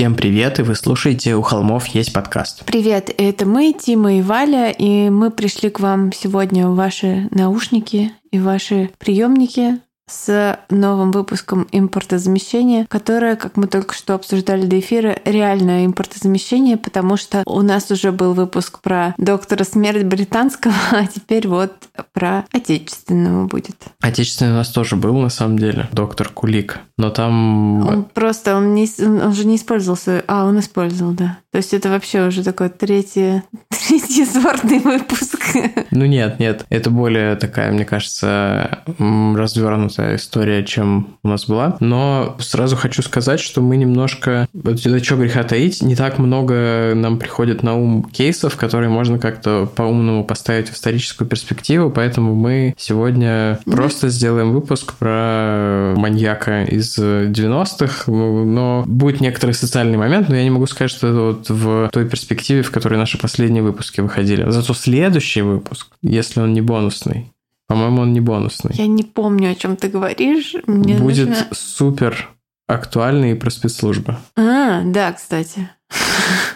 Всем привет, и вы слушаете «У холмов есть подкаст». Привет, это мы, Тима и Валя, и мы пришли к вам сегодня в ваши наушники и ваши приемники с новым выпуском импортозамещения, которое, как мы только что обсуждали до эфира, реальное импортозамещение, потому что у нас уже был выпуск про доктора смерть британского, а теперь вот про отечественного будет. Отечественный у нас тоже был, на самом деле, доктор Кулик, но там... Он просто, он, не, он же не использовался, а, он использовал, да. То есть это вообще уже такой третий, третий сортный выпуск. Ну нет, нет, это более такая, мне кажется, развернутая история, чем у нас была. Но сразу хочу сказать, что мы немножко, вот что греха таить, не так много нам приходит на ум кейсов, которые можно как-то по-умному поставить в историческую перспективу, поэтому мы сегодня просто сделаем выпуск про маньяка из 90-х, но будет некоторый социальный момент, но я не могу сказать, что это вот в той перспективе, в которой наши последние выпуски выходили. Зато следующий выпуск, если он не бонусный, по-моему, он не бонусный. Я не помню, о чем ты говоришь. Мне Будет нужно... супер актуальный про спецслужбы. А, да, кстати.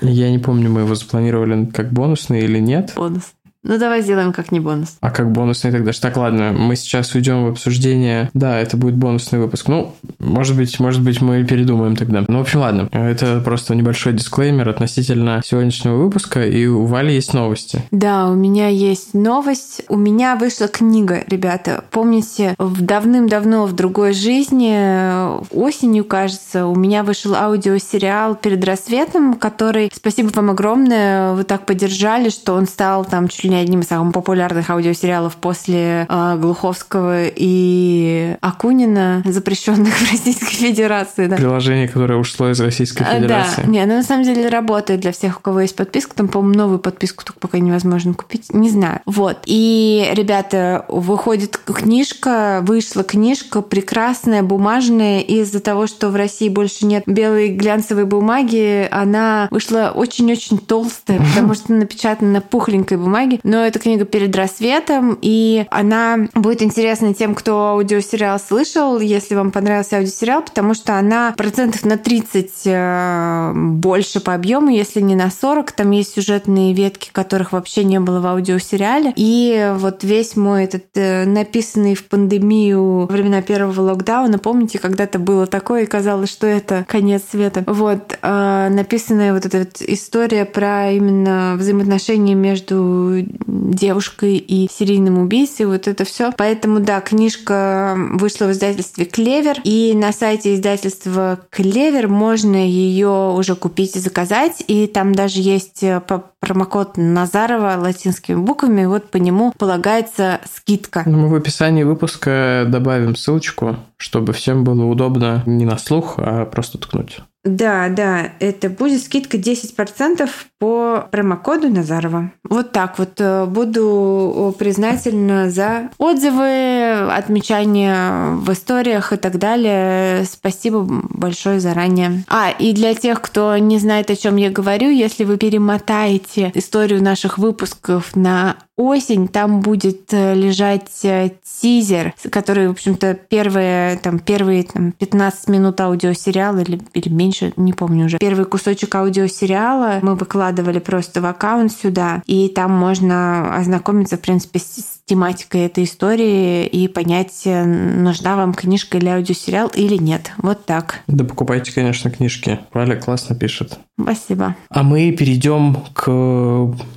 Я не помню, мы его запланировали как бонусный или нет. Бонус. Ну, давай сделаем как не бонус. А как бонусный тогда? Так, ладно, мы сейчас уйдем в обсуждение. Да, это будет бонусный выпуск. Ну, может быть, может быть, мы передумаем тогда. Ну, в общем, ладно. Это просто небольшой дисклеймер относительно сегодняшнего выпуска. И у Вали есть новости. Да, у меня есть новость. У меня вышла книга, ребята. Помните, в давным-давно в другой жизни, осенью, кажется, у меня вышел аудиосериал «Перед рассветом», который, спасибо вам огромное, вы так поддержали, что он стал там чуть ли не одним из самых популярных аудиосериалов после э, Глуховского и Акунина, запрещенных в Российской Федерации. Да. Приложение, которое ушло из Российской а, Федерации. Да, не, ну на самом деле работает для всех, у кого есть подписка. Там, по-моему, новую подписку только пока невозможно купить. Не знаю. Вот. И, ребята, выходит книжка, вышла книжка прекрасная, бумажная. Из-за того, что в России больше нет белой глянцевой бумаги, она вышла очень-очень толстая, потому что напечатана на пухленькой бумаге но это книга перед рассветом, и она будет интересна тем, кто аудиосериал слышал, если вам понравился аудиосериал, потому что она процентов на 30 э, больше по объему, если не на 40. Там есть сюжетные ветки, которых вообще не было в аудиосериале. И вот весь мой этот э, написанный в пандемию времена первого локдауна, помните, когда-то было такое, и казалось, что это конец света. Вот, э, написанная вот эта вот история про именно взаимоотношения между девушкой и серийным убийцей, вот это все. Поэтому, да, книжка вышла в издательстве Клевер, и на сайте издательства Клевер можно ее уже купить и заказать, и там даже есть э, промокод Назарова латинскими буквами, вот по нему полагается скидка. Ну, мы в описании выпуска добавим ссылочку, чтобы всем было удобно не на слух, а просто ткнуть. Да, да, это будет скидка 10% по промокоду Назарова. Вот так вот. Э, буду признательна за отзывы, отмечания в историях и так далее. Спасибо большое заранее. А, и для тех, кто не знает, о чем я говорю, если вы перемотаете историю наших выпусков на осень, там будет э, лежать э, тизер, который, в общем-то, первые, там, первые там, 15 минут аудиосериала или, или меньше, не помню уже. Первый кусочек аудиосериала мы выкладывали просто в аккаунт сюда, и там можно ознакомиться, в принципе, с тематикой этой истории и понять, э, нужна вам книжка или аудиосериал или нет. Вот так. Да покупайте, конечно, книжки. Валя классно пишет. Спасибо. А мы перейдем к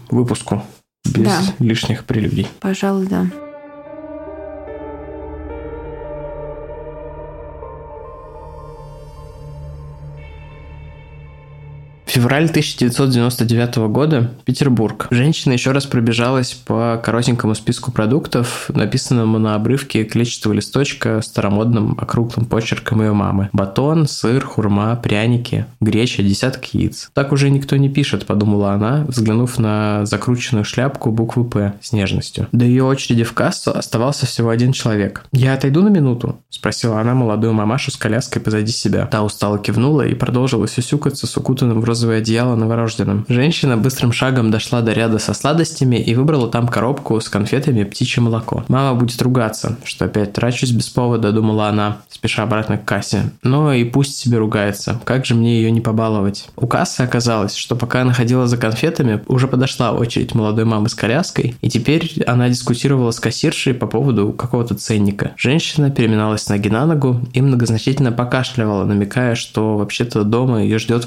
выпуску без да. лишних прелюдий. Пожалуй, да. Февраль 1999 года, Петербург. Женщина еще раз пробежалась по коротенькому списку продуктов, написанному на обрывке клетчатого листочка старомодным округлым почерком ее мамы. Батон, сыр, хурма, пряники, греча, десяток яиц. Так уже никто не пишет, подумала она, взглянув на закрученную шляпку буквы «П» с нежностью. До ее очереди в кассу оставался всего один человек. «Я отойду на минуту?» – спросила она молодую мамашу с коляской позади себя. Та устало кивнула и продолжила сюсюкаться с укутанным в розовое одеяло новорожденным. Женщина быстрым шагом дошла до ряда со сладостями и выбрала там коробку с конфетами «Птичье молоко». Мама будет ругаться, что опять трачусь без повода, думала она, спеша обратно к кассе. Но и пусть себе ругается, как же мне ее не побаловать. У кассы оказалось, что пока она ходила за конфетами, уже подошла очередь молодой мамы с коляской, и теперь она дискутировала с кассиршей по поводу какого-то ценника. Женщина переминалась ноги на ногу и многозначительно покашливала, намекая, что вообще-то дома ее ждет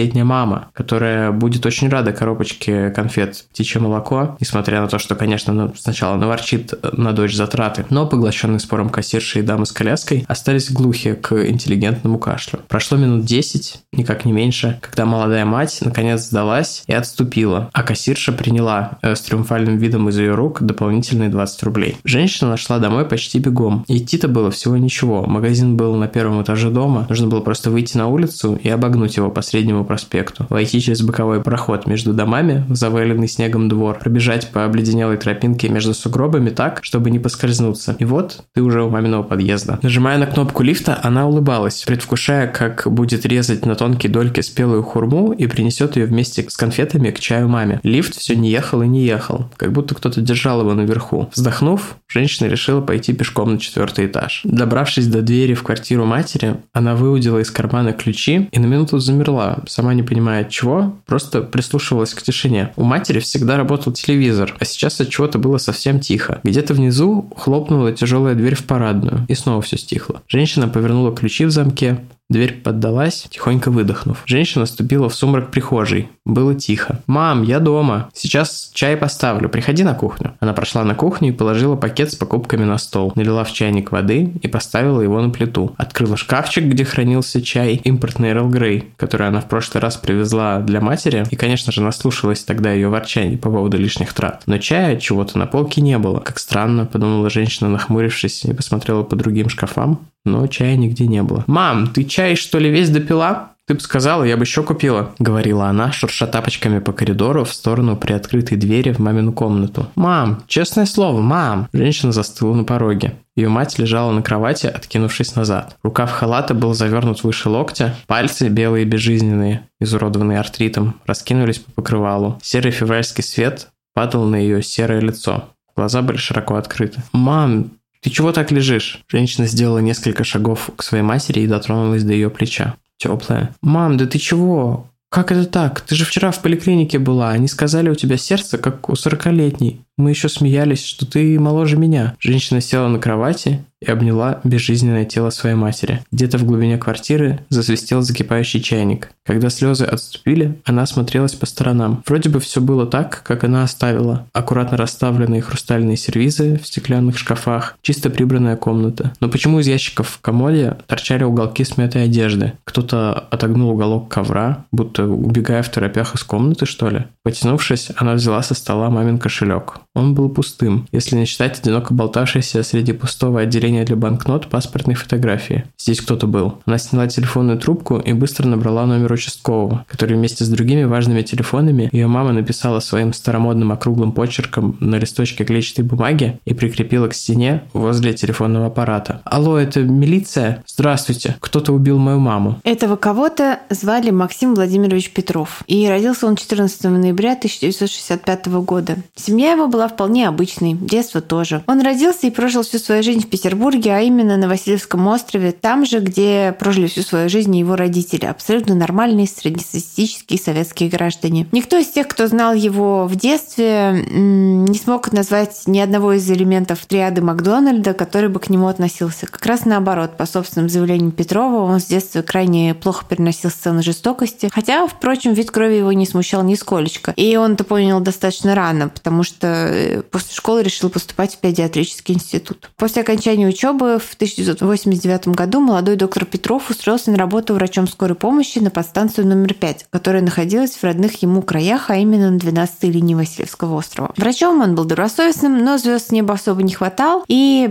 86-летняя мама, которая будет очень рада коробочке конфет «Птичье молоко», несмотря на то, что, конечно, ну, сначала наворчит на дочь затраты, но поглощенные спором кассирши и дамы с коляской остались глухи к интеллигентному кашлю. Прошло минут 10, никак не меньше, когда молодая мать наконец сдалась и отступила, а кассирша приняла э, с триумфальным видом из ее рук дополнительные 20 рублей. Женщина нашла домой почти бегом. Идти-то было всего ничего. Магазин был на первом этаже дома. Нужно было просто выйти на улицу и обогнуть его по среднему проспекту. Войти через боковой проход между домами в заваленный снегом двор. Пробежать по обледенелой тропинке между сугробами так, чтобы не поскользнуться. И вот ты уже у маминого подъезда. Нажимая на кнопку лифта, она улыбалась, предвкушая, как будет резать на тонкие дольки спелую хурму и принесет ее вместе с конфетами к чаю маме. Лифт все не ехал и не ехал, как будто кто-то держал его наверху. Вздохнув, женщина решила пойти пешком на четвертый этаж. Добравшись до двери в квартиру матери, она выудила из кармана ключи и на минуту замерла, сама не понимая чего, просто прислушивалась к тишине. У матери всегда работал телевизор, а сейчас от чего-то было совсем тихо. Где-то внизу хлопнула тяжелая дверь в парадную, и снова все стихло. Женщина повернула ключи в замке, Дверь поддалась, тихонько выдохнув. Женщина ступила в сумрак прихожей. Было тихо. «Мам, я дома. Сейчас чай поставлю. Приходи на кухню». Она прошла на кухню и положила пакет с покупками на стол. Налила в чайник воды и поставила его на плиту. Открыла шкафчик, где хранился чай, импортный Эрл Грей, который она в прошлый раз привезла для матери. И, конечно же, наслушалась тогда ее ворчаний по поводу лишних трат. Но чая чего-то на полке не было. Как странно, подумала женщина, нахмурившись, и посмотрела по другим шкафам но чая нигде не было. «Мам, ты чай, что ли, весь допила?» «Ты бы сказала, я бы еще купила», — говорила она, шурша тапочками по коридору в сторону приоткрытой двери в мамину комнату. «Мам, честное слово, мам!» Женщина застыла на пороге. Ее мать лежала на кровати, откинувшись назад. Рукав халата был завернут выше локтя, пальцы, белые безжизненные, изуродованные артритом, раскинулись по покрывалу. Серый февральский свет падал на ее серое лицо. Глаза были широко открыты. «Мам, «Ты чего так лежишь?» Женщина сделала несколько шагов к своей матери и дотронулась до ее плеча. Теплая. «Мам, да ты чего? Как это так? Ты же вчера в поликлинике была. Они сказали, у тебя сердце, как у сорокалетней. Мы еще смеялись, что ты моложе меня». Женщина села на кровати и обняла безжизненное тело своей матери. Где-то в глубине квартиры засвистел закипающий чайник. Когда слезы отступили, она смотрелась по сторонам. Вроде бы все было так, как она оставила. Аккуратно расставленные хрустальные сервизы в стеклянных шкафах, чисто прибранная комната. Но почему из ящиков в комоде торчали уголки смятой одежды? Кто-то отогнул уголок ковра, будто убегая в торопях из комнаты, что ли? Потянувшись, она взяла со стола мамин кошелек. Он был пустым, если не считать одиноко болтавшейся среди пустого отделения для банкнот паспортной фотографии. Здесь кто-то был. Она сняла телефонную трубку и быстро набрала номер участкового, который вместе с другими важными телефонами ее мама написала своим старомодным округлым почерком на листочке клетчатой бумаги и прикрепила к стене возле телефонного аппарата. «Алло, это милиция? Здравствуйте. Кто-то убил мою маму». Этого кого-то звали Максим Владимирович Петров. И родился он 14 ноября 1965 года. Семья его была была вполне обычной, детство тоже. Он родился и прожил всю свою жизнь в Петербурге, а именно на Васильевском острове, там же, где прожили всю свою жизнь его родители, абсолютно нормальные среднестатистические советские граждане. Никто из тех, кто знал его в детстве, не смог назвать ни одного из элементов триады Макдональда, который бы к нему относился. Как раз наоборот, по собственным заявлениям Петрова, он с детства крайне плохо переносил сцены жестокости, хотя, впрочем, вид крови его не смущал нисколечко. И он это понял достаточно рано, потому что после школы решил поступать в педиатрический институт. После окончания учебы в 1989 году молодой доктор Петров устроился на работу врачом скорой помощи на подстанцию номер 5, которая находилась в родных ему краях, а именно на 12-й линии Васильевского острова. Врачом он был добросовестным, но звезд с неба особо не хватал, и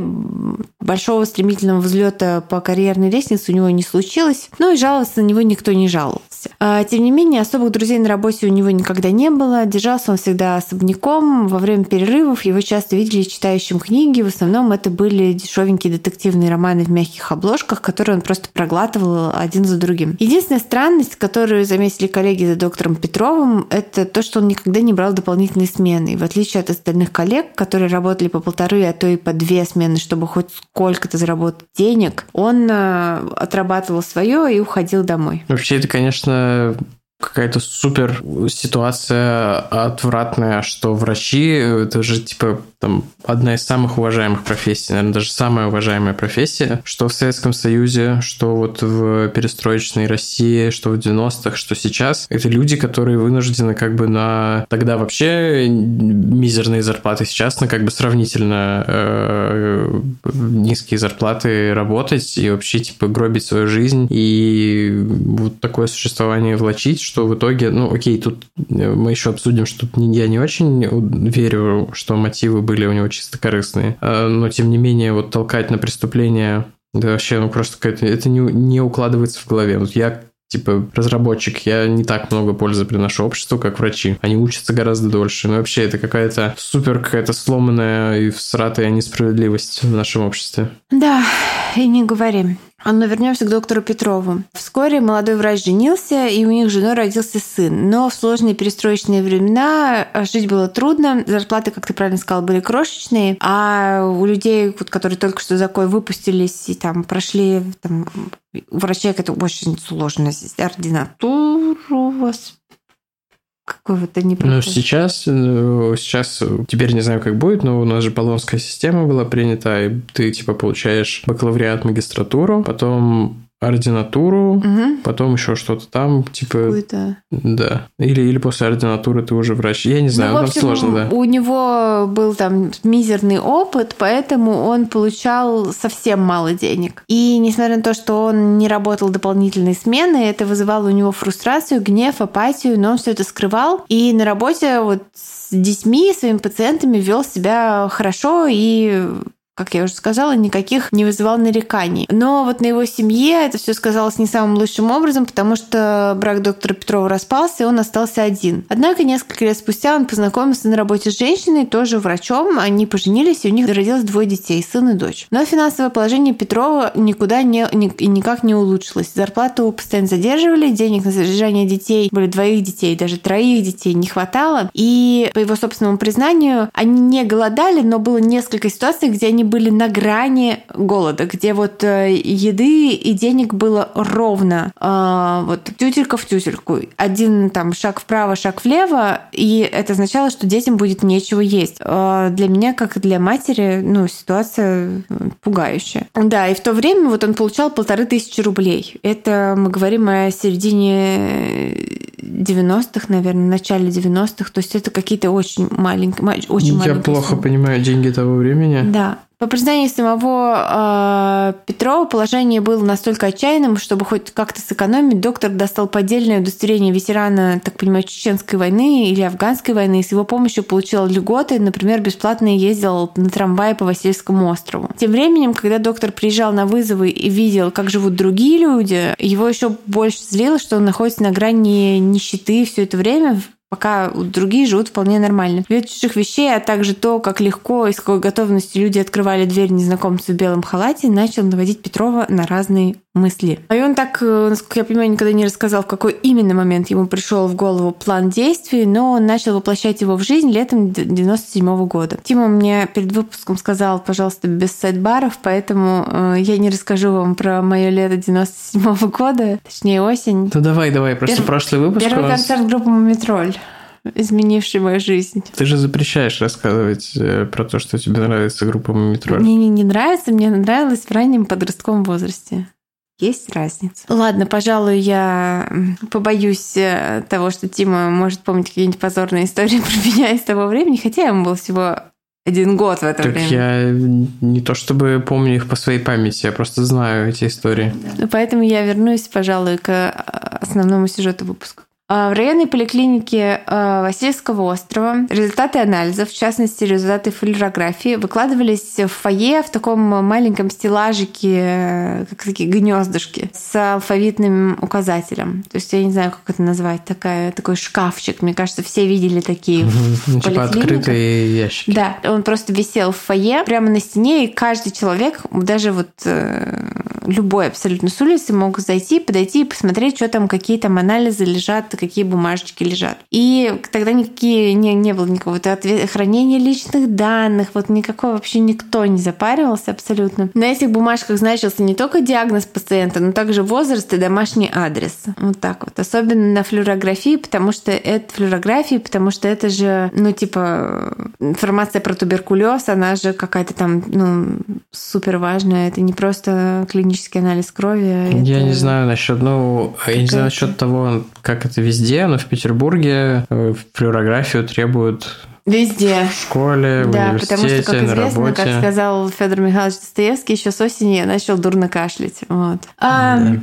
большого стремительного взлета по карьерной лестнице у него не случилось, но и жаловаться на него никто не жаловался. А, тем не менее, особых друзей на работе у него никогда не было, держался он всегда особняком, во время перерывов его часто видели читающим книги, в основном это были дешевенькие детективные романы в мягких обложках, которые он просто проглатывал один за другим. Единственная странность, которую заметили коллеги за доктором Петровым, это то, что он никогда не брал дополнительные смены. И в отличие от остальных коллег, которые работали по полторы, а то и по две смены, чтобы хоть сколько-то заработать денег, он э, отрабатывал свое и уходил домой. Вообще, это, конечно, uh, какая-то супер ситуация отвратная, что врачи, это же типа там одна из самых уважаемых профессий, наверное, даже самая уважаемая профессия, что в Советском Союзе, что вот в перестроечной России, что в 90-х, что сейчас. Это люди, которые вынуждены как бы на тогда вообще мизерные зарплаты, сейчас на как бы сравнительно э, низкие зарплаты работать и вообще типа гробить свою жизнь и вот такое существование влачить, что в итоге, ну окей, тут мы еще обсудим, что тут я не очень верю, что мотивы были у него чисто корыстные. А, но, тем не менее, вот толкать на преступление, да вообще, ну просто какая-то... Это не, не укладывается в голове. Вот я типа разработчик, я не так много пользы приношу обществу, как врачи. Они учатся гораздо дольше. Но вообще это какая-то супер какая-то сломанная и всратая несправедливость в нашем обществе. Да, и не говорим. Но вернемся к доктору Петрову. Вскоре молодой врач женился, и у них с женой родился сын. Но в сложные перестроечные времена жить было трудно. Зарплаты, как ты правильно сказал, были крошечные. А у людей, которые только что закой выпустились и там прошли там, у врачей это очень сложно. Ординатуру, какого-то не Ну, сейчас, э, сейчас, теперь не знаю, как будет, но у нас же баллонская система была принята, и ты, типа, получаешь бакалавриат, магистратуру, потом ординатуру, угу. потом еще что-то там, типа... Какую-то. Да. Или, или после ординатуры ты уже врач. Я не знаю, ну, в общем, сложно, да. У него был там мизерный опыт, поэтому он получал совсем мало денег. И несмотря на то, что он не работал дополнительные смены, это вызывало у него фрустрацию, гнев, апатию, но он все это скрывал. И на работе вот с детьми, своими пациентами вел себя хорошо и как я уже сказала, никаких не вызывал нареканий. Но вот на его семье это все сказалось не самым лучшим образом, потому что брак доктора Петрова распался, и он остался один. Однако несколько лет спустя он познакомился на работе с женщиной, тоже врачом. Они поженились, и у них родилось двое детей, сын и дочь. Но финансовое положение Петрова никуда не, ни, никак не улучшилось. Зарплату постоянно задерживали, денег на содержание детей, были двоих детей, даже троих детей не хватало. И по его собственному признанию, они не голодали, но было несколько ситуаций, где они были на грани голода, где вот э, еды и денег было ровно. А, вот тютелька в тютельку. Один там шаг вправо, шаг влево, и это означало, что детям будет нечего есть. А, для меня, как и для матери, ну, ситуация пугающая. Да, и в то время вот он получал полторы тысячи рублей. Это мы говорим о середине 90-х, наверное, начале 90-х. То есть это какие-то очень маленькие, очень Я маленькие плохо суммы. понимаю деньги того времени. Да. По признанию самого э, Петрова, положение было настолько отчаянным, чтобы хоть как-то сэкономить, доктор достал поддельное удостоверение ветерана, так понимаю, Чеченской войны или Афганской войны, и с его помощью получил льготы, например, бесплатно ездил на трамвае по Васильевскому острову. Тем временем, когда доктор приезжал на вызовы и видел, как живут другие люди, его еще больше злило, что он находится на грани нищеты все это время, пока другие живут вполне нормально. Вид чужих вещей, а также то, как легко и с какой готовностью люди открывали дверь незнакомцу в белом халате, начал наводить Петрова на разные мысли. И он так, э, насколько я понимаю, никогда не рассказал, в какой именно момент ему пришел в голову план действий, но он начал воплощать его в жизнь летом 97 года. Тима мне перед выпуском сказал, пожалуйста, без сайт-баров, поэтому э, я не расскажу вам про мое лето 97 года, точнее осень. Ну давай, давай, просто Перв... прошлый выпуск Первый вас... концерт группы «Мумитроль» изменивший мою жизнь. Ты же запрещаешь рассказывать э, про то, что тебе нравится группа Мумитроль. Мне не, не нравится, мне нравилось в раннем подростковом возрасте. Есть разница. Ладно, пожалуй, я побоюсь э, того, что Тима может помнить какие-нибудь позорные истории про меня из того времени, хотя ему был всего один год в это так время. я не то чтобы помню их по своей памяти, я просто знаю эти истории. Да. Поэтому я вернусь, пожалуй, к э, основному сюжету выпуска. А, в районной поликлинике а, Васильевского острова результаты анализов, в частности результаты флюорографии, выкладывались в фойе в таком маленьком стеллажике, как такие гнездышки, с алфавитным указателем. То есть я не знаю, как это назвать, такая, такой шкафчик. Мне кажется, все видели такие угу. ну, Типа открытые ящики. Да, он просто висел в фойе прямо на стене, и каждый человек, даже вот э, любой абсолютно с улицы мог зайти, подойти и посмотреть, что там, какие там анализы лежат, какие бумажечки лежат. И тогда никакие, не, не было никакого ответ, хранения личных данных, вот никакого вообще никто не запаривался абсолютно. На этих бумажках значился не только диагноз пациента, но также возраст и домашний адрес. Вот так вот. Особенно на флюорографии, потому что это флюорографии, потому что это же, ну, типа, информация про туберкулез, она же какая-то там, ну, супер важная. Это не просто клинический анализ крови. А я это... не знаю насчет, ну, я не знаю насчет того, как это везде, но в Петербурге э, флюорографию требуют Везде. В школе, в да, университете, потому что, как известно, работе. как сказал Федор Михайлович Достоевский, еще с осени я начал дурно кашлять. Вот. А, Да.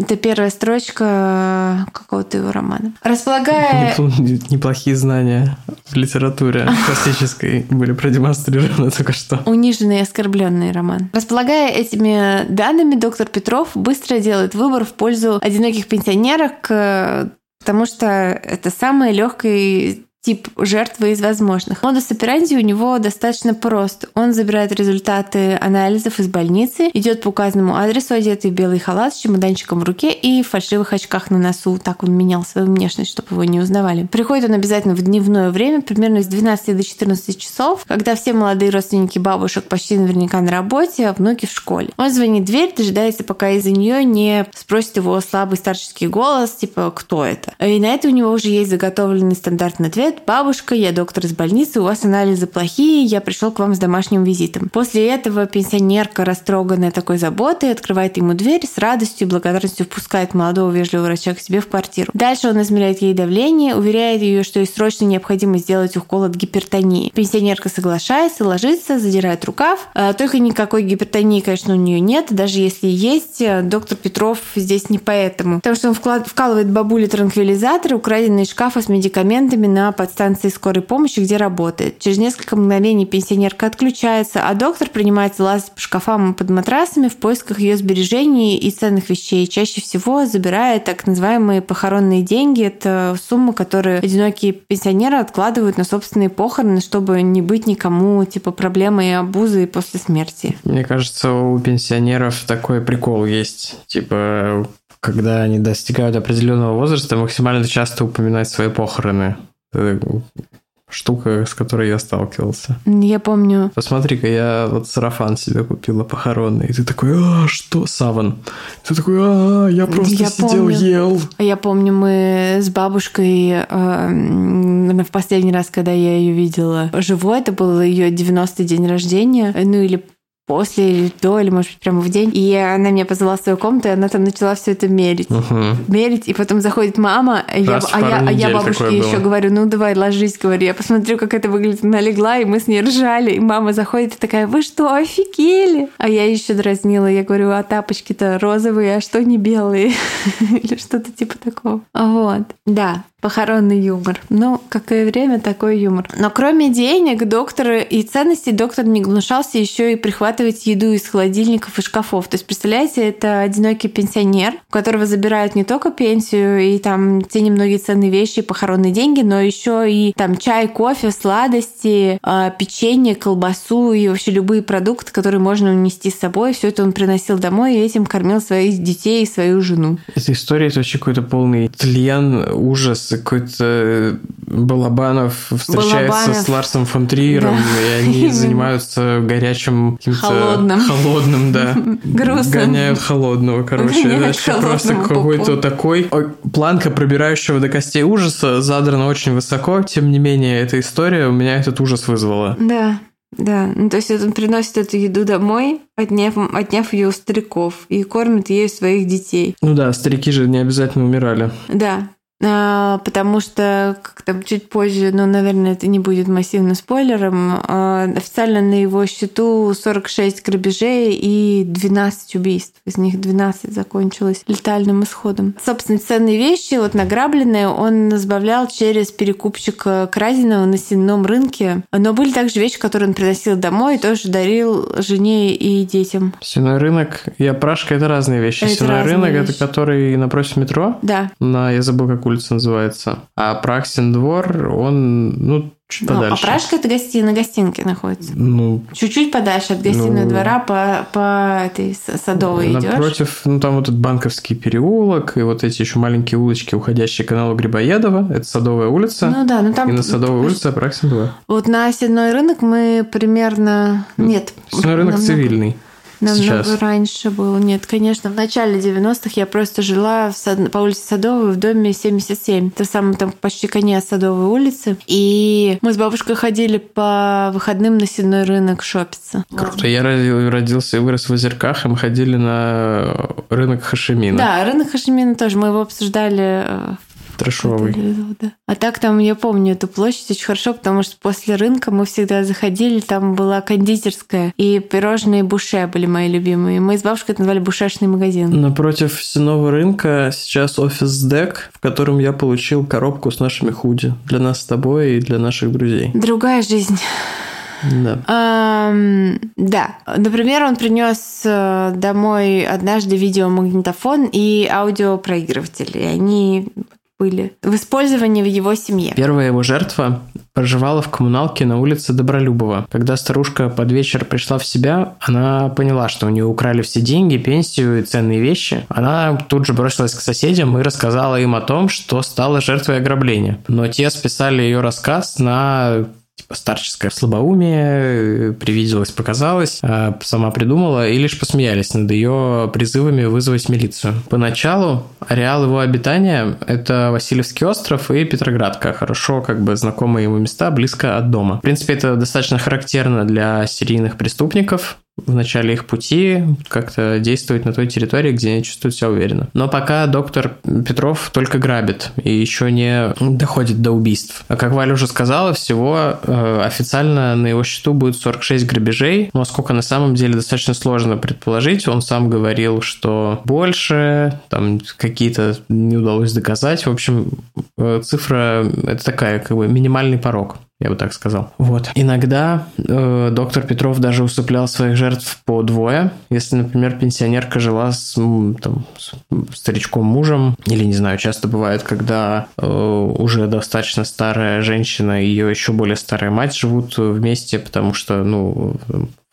Это первая строчка какого-то его романа. Располагая... Непло- Неплохие знания в литературе классической были продемонстрированы только что. Униженный и оскорбленный роман. Располагая этими данными, доктор Петров быстро делает выбор в пользу одиноких пенсионерок, э, потому что это самый легкий тип жертвы из возможных. Модус операнди у него достаточно прост. Он забирает результаты анализов из больницы, идет по указанному адресу, одетый в белый халат с чемоданчиком в руке и в фальшивых очках на носу. Так он менял свою внешность, чтобы его не узнавали. Приходит он обязательно в дневное время, примерно с 12 до 14 часов, когда все молодые родственники бабушек почти наверняка на работе, а внуки в школе. Он звонит в дверь, дожидается, пока из-за нее не спросит его слабый старческий голос, типа «Кто это?». И на это у него уже есть заготовленный стандартный ответ «Бабушка, я доктор из больницы, у вас анализы плохие, я пришел к вам с домашним визитом». После этого пенсионерка, растроганная такой заботой, открывает ему дверь, с радостью и благодарностью впускает молодого вежливого врача к себе в квартиру. Дальше он измеряет ей давление, уверяет ее, что ей срочно необходимо сделать укол от гипертонии. Пенсионерка соглашается, ложится, задирает рукав. А, Только никакой гипертонии, конечно, у нее нет. Даже если есть, э, доктор Петров здесь не поэтому. Потому что он вкалывает бабуле транквилизаторы, украденные из шкафа с медикаментами на подстанции скорой помощи, где работает. Через несколько мгновений пенсионерка отключается, а доктор принимается лазать по шкафам и под матрасами в поисках ее сбережений и ценных вещей. Чаще всего забирая так называемые похоронные деньги. Это сумма, которую одинокие пенсионеры откладывают на собственные похороны, чтобы не быть никому типа проблемой и обузой после смерти. Мне кажется, у пенсионеров такой прикол есть. Типа, когда они достигают определенного возраста, максимально часто упоминать свои похороны. Штука, с которой я сталкивался. Я помню, Посмотри-ка, я вот сарафан себе купила похоронный. И ты такой, а, что, саван? Ты такой, а, я просто Я сидел, помню. ел. Я помню, мы с бабушкой э, в последний раз, когда я ее видела живой, это был ее 90-й день рождения, ну или после, или до, или, может быть, прямо в день. И она меня позвала в свою комнату, и она там начала все это мерить. Мгм. Мерить, и потом заходит мама, а я, а я, а я бабушке еще было. говорю, ну давай, ложись, говорю, я посмотрю, как это выглядит. Она легла, и мы с ней ржали, и мама заходит и такая, вы что, офигели? А я еще дразнила, я говорю, а тапочки-то розовые, а что не белые? Или что-то типа такого. Вот, да. Похоронный юмор. Ну, какое время, такой юмор. Но кроме денег, доктора и ценностей, доктор не гнушался еще и прихватывать еду из холодильников и шкафов. То есть, представляете, это одинокий пенсионер, у которого забирают не только пенсию и там те немногие ценные вещи, похоронные деньги, но еще и там чай, кофе, сладости, а, печенье, колбасу и вообще любые продукты, которые можно унести с собой. Все это он приносил домой и этим кормил своих детей и свою жену. Эта история это вообще какой-то полный тлен, ужас, какой-то Балабанов встречается Балабанов. с Ларсом фон Триером, Да. и они занимаются горячим. Холодным. Холодным, да. Грустным. Гоняют холодного, короче. Гоняют просто какой-то такой... Ой, Планка пробирающего до костей ужаса задрана очень высоко, тем не менее, эта история у меня этот ужас вызвала. Да. Да, ну то есть он приносит эту еду домой, отняв, отняв ее у стариков, и кормит ею своих детей. Ну да, старики же не обязательно умирали. Да, потому что как там чуть позже, ну, наверное, это не будет массивным спойлером, а, официально на его счету 46 грабежей и 12 убийств. Из них 12 закончилось летальным исходом. Собственно, ценные вещи, вот награбленные, он сбавлял через перекупщика краденого на сенном рынке. Но были также вещи, которые он приносил домой и тоже дарил жене и детям. Сенной рынок и опрашка – это разные вещи. Это Сенной рынок – это который напротив метро. Да. На, я забыл, как улица называется. А Праксин двор, он, ну, чуть Ну, а подальше. Пражка это гостиная, на гостинке находится. Ну, Чуть-чуть подальше от гостиного Ну, двора по, по этой садовой идешь. напротив, ну, там вот этот Банковский переулок и вот эти еще маленькие улочки, уходящие к каналу Грибоедова. Это Садовая улица. Ну да, ну там... и на Садовой улице Праксин двор. Вот на Сенной рынок мы примерно... Нет. Сенной рынок намного- цивильный. Намного сейчас. раньше был. Нет, конечно, в начале 90-х я просто жила в Сад- по улице Садовой в доме 77. Это самый там почти конец Садовой улицы. И мы с бабушкой ходили по выходным на Сенной рынок шопиться. Круто. Я роди- родился и вырос в Озерках, и мы ходили на рынок Хашимина. Да, рынок Хашимина тоже. Мы его обсуждали э, Трэшовый. Да. А так там я помню эту площадь очень хорошо, потому что после рынка мы всегда заходили, там была кондитерская, и пирожные буше были мои любимые. Мы с бабушкой это назвали бушешный магазин. Напротив Сенного рынка сейчас офис ДЭК, в котором я получил коробку с нашими худи. Для нас с тобой и для наших друзей. Другая жизнь. Да. Ам, да. Например, он принес э, домой однажды видеомагнитофон и аудиопроигрыватель. И они были в использовании в его семье. Первая его жертва проживала в коммуналке на улице Добролюбова. Когда старушка под вечер пришла в себя, она поняла, что у нее украли все деньги, пенсию и ценные вещи. Она тут же бросилась к соседям и рассказала им о том, что стала жертвой ограбления. Но те списали ее рассказ на типа старческое слабоумие, привиделось, показалось, а сама придумала и лишь посмеялись над ее призывами вызвать милицию. Поначалу ареал его обитания – это Васильевский остров и Петроградка, хорошо как бы знакомые ему места, близко от дома. В принципе, это достаточно характерно для серийных преступников, в начале их пути как-то действовать на той территории, где они чувствуют себя уверенно. Но пока доктор Петров только грабит и еще не доходит до убийств. А как Валя уже сказала, всего э, официально на его счету будет 46 грабежей, но сколько на самом деле достаточно сложно предположить. Он сам говорил, что больше, там какие-то не удалось доказать. В общем, э, цифра это такая, как бы минимальный порог я бы так сказал. Вот. Иногда э, доктор Петров даже усыплял своих жертв по двое. Если, например, пенсионерка жила с, там, с старичком мужем, или, не знаю, часто бывает, когда э, уже достаточно старая женщина и ее еще более старая мать живут вместе, потому что, ну,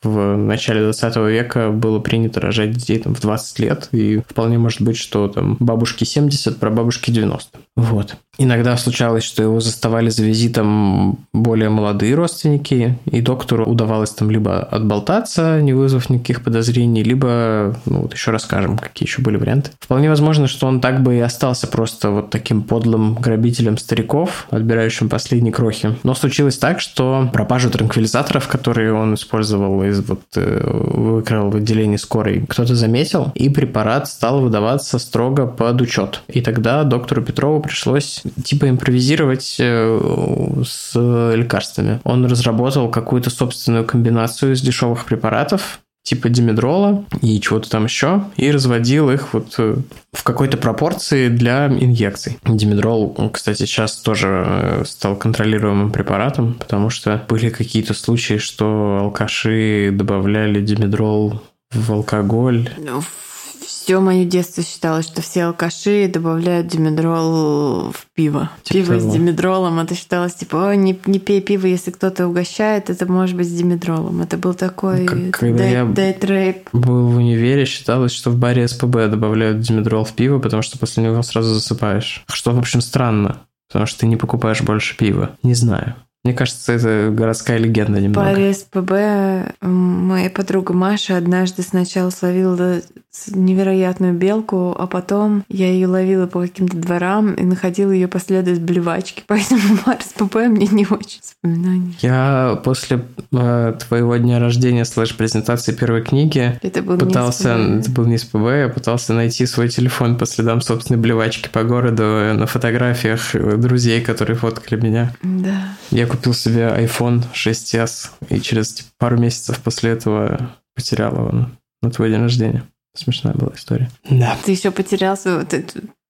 в начале 20 века было принято рожать детей там, в 20 лет, и вполне может быть, что там бабушке 70, прабабушке 90. Вот. Иногда случалось, что его заставали за визитом более молодые родственники, и доктору удавалось там либо отболтаться, не вызвав никаких подозрений, либо, ну вот еще расскажем, какие еще были варианты. Вполне возможно, что он так бы и остался просто вот таким подлым грабителем стариков, отбирающим последние крохи. Но случилось так, что пропажу транквилизаторов, которые он использовал из вот э, выкрал в отделении скорой, кто-то заметил, и препарат стал выдаваться строго под учет. И тогда доктору Петрову пришлось типа импровизировать э, с лекарствами. Он разработал какую-то собственную комбинацию из дешевых препаратов, типа димедрола и чего-то там еще, и разводил их вот э, в какой-то пропорции для инъекций. Димедрол, кстати, сейчас тоже э, стал контролируемым препаратом, потому что были какие-то случаи, что алкаши добавляли димедрол в алкоголь. Все мое детство считалось, что все алкаши добавляют димедрол в пиво. Типа пиво с того. димедролом. Это считалось типа, Ой, не, не пей пиво, если кто-то угощает, это может быть с димедролом. Это был такой Как- когда я- дайт-рейп. Был в универе, считалось, что в баре СПБ добавляют димедрол в пиво, потому что после него сразу засыпаешь. Что, в общем, странно, потому что ты не покупаешь больше пива. Не знаю. Мне кажется, это городская легенда немного. Паре СПБ м, моя подруга Маша однажды сначала словила невероятную белку, а потом я ее ловила по каким-то дворам и находила ее последовать блевачки. Поэтому Марс ПП мне не очень вспоминаний. Я после э, твоего дня рождения слэш презентации первой книги это был пытался, не это был не СПБ, я пытался найти свой телефон по следам собственной блевачки по городу на фотографиях друзей, которые фоткали меня. Да. Я купил себе iPhone 6s и через типа, пару месяцев после этого потерял его на твой день рождения. Смешная была история. Да. Ты еще потерялся, ты,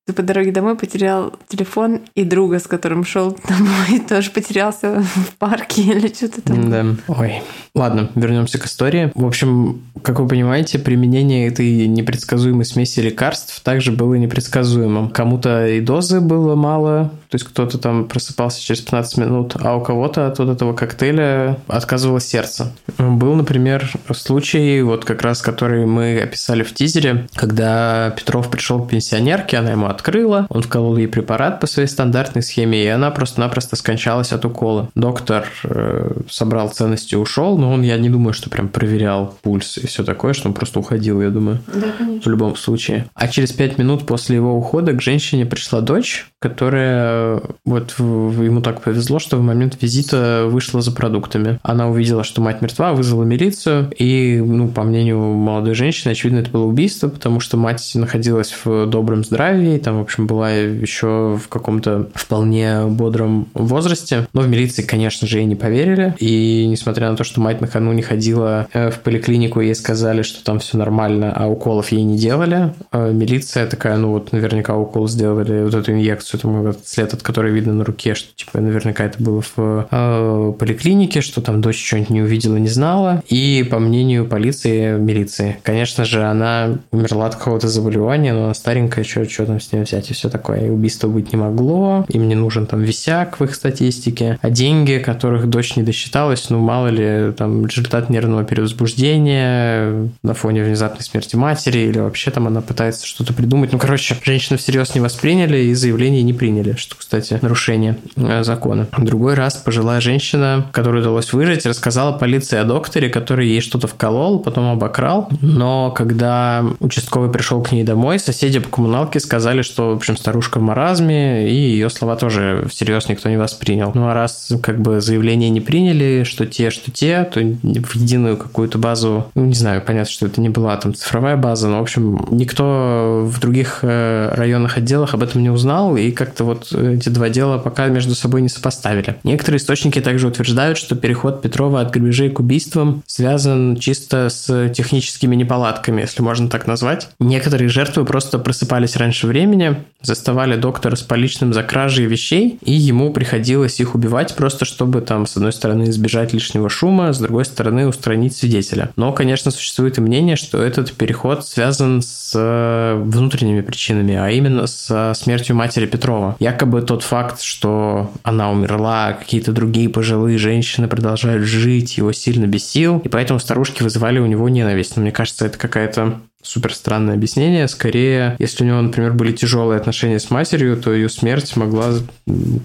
ты по дороге домой потерял телефон и друга, с которым шел домой, тоже потерялся в парке или что-то там. Да. Ой. Ладно, вернемся к истории. В общем, как вы понимаете, применение этой непредсказуемой смеси лекарств также было непредсказуемым. Кому-то и дозы было мало, то есть кто-то там просыпался через 15 минут, а у кого-то от вот этого коктейля отказывало сердце. Был, например, случай, вот как раз который мы описали в тизере, когда Петров пришел к пенсионерке, она ему открыла, он вколол ей препарат по своей стандартной схеме, и она просто-напросто скончалась от укола. Доктор э, собрал ценности и ушел, но он, я не думаю, что прям проверял пульс и все такое, что он просто уходил, я думаю. Да, конечно. В любом случае. А через пять минут после его ухода к женщине пришла дочь, которая вот ему так повезло, что в момент визита вышла за продуктами. Она увидела, что мать мертва, вызвала милицию, и, ну, по мнению молодой женщины, очевидно, это было убийство, потому что мать находилась в добром здравии, там, в общем, была еще в каком-то вполне бодром возрасте, но в милиции, конечно же, ей не поверили, и несмотря на то, что мать накануне ходила э, в поликлинику, ей сказали, что там все нормально, а уколов ей не делали, э, милиция такая, ну вот наверняка укол сделали, вот эту инъекцию, там, след, от которой видно на руке, что типа наверняка это было в э, поликлинике, что там дочь что-нибудь не увидела, не знала, и по мнению полиции, милиции, конечно же, она умерла от какого-то заболевания, но она старенькая, что, что там с ней взять и все такое, и убийство быть не могло, им не нужен там висяк в их статистике, а деньги, которых дочь не досчиталась, ну мало ли, там результат нервного перевозбуждения на фоне внезапной смерти матери, или вообще там она пытается что-то придумать. Ну, короче, женщину всерьез не восприняли и заявление не приняли, что, кстати, нарушение э, закона. Другой раз пожилая женщина, которой удалось выжить, рассказала полиции о докторе, который ей что-то вколол, потом обокрал, но когда участковый пришел к ней домой, соседи по коммуналке сказали, что, в общем, старушка в маразме, и ее слова тоже всерьез никто не воспринял. Ну, а раз как бы заявление не приняли, что те, что те, то в единую какую-то базу, ну, не знаю, понятно, что это не была там цифровая база, но, в общем, никто в других э, районных отделах об этом не узнал, и как-то вот эти два дела пока между собой не сопоставили. Некоторые источники также утверждают, что переход Петрова от грабежей к убийствам связан чисто с техническими неполадками, если можно так назвать. Некоторые жертвы просто просыпались раньше времени, заставали доктора с поличным за кражей вещей, и ему приходилось их убивать просто, чтобы там, с одной стороны, избежать лишнего шума, с другой стороны, устранить свидетеля. Но, конечно, существует и мнение, что этот переход связан с э, внутренними причинами, а именно с смертью матери Петрова. Якобы тот факт, что она умерла, какие-то другие пожилые женщины продолжают жить, его сильно бесил, и поэтому старушки вызывали у него ненависть. Но мне кажется, это какая-то супер странное объяснение. Скорее, если у него, например, были тяжелые отношения с матерью, то ее смерть могла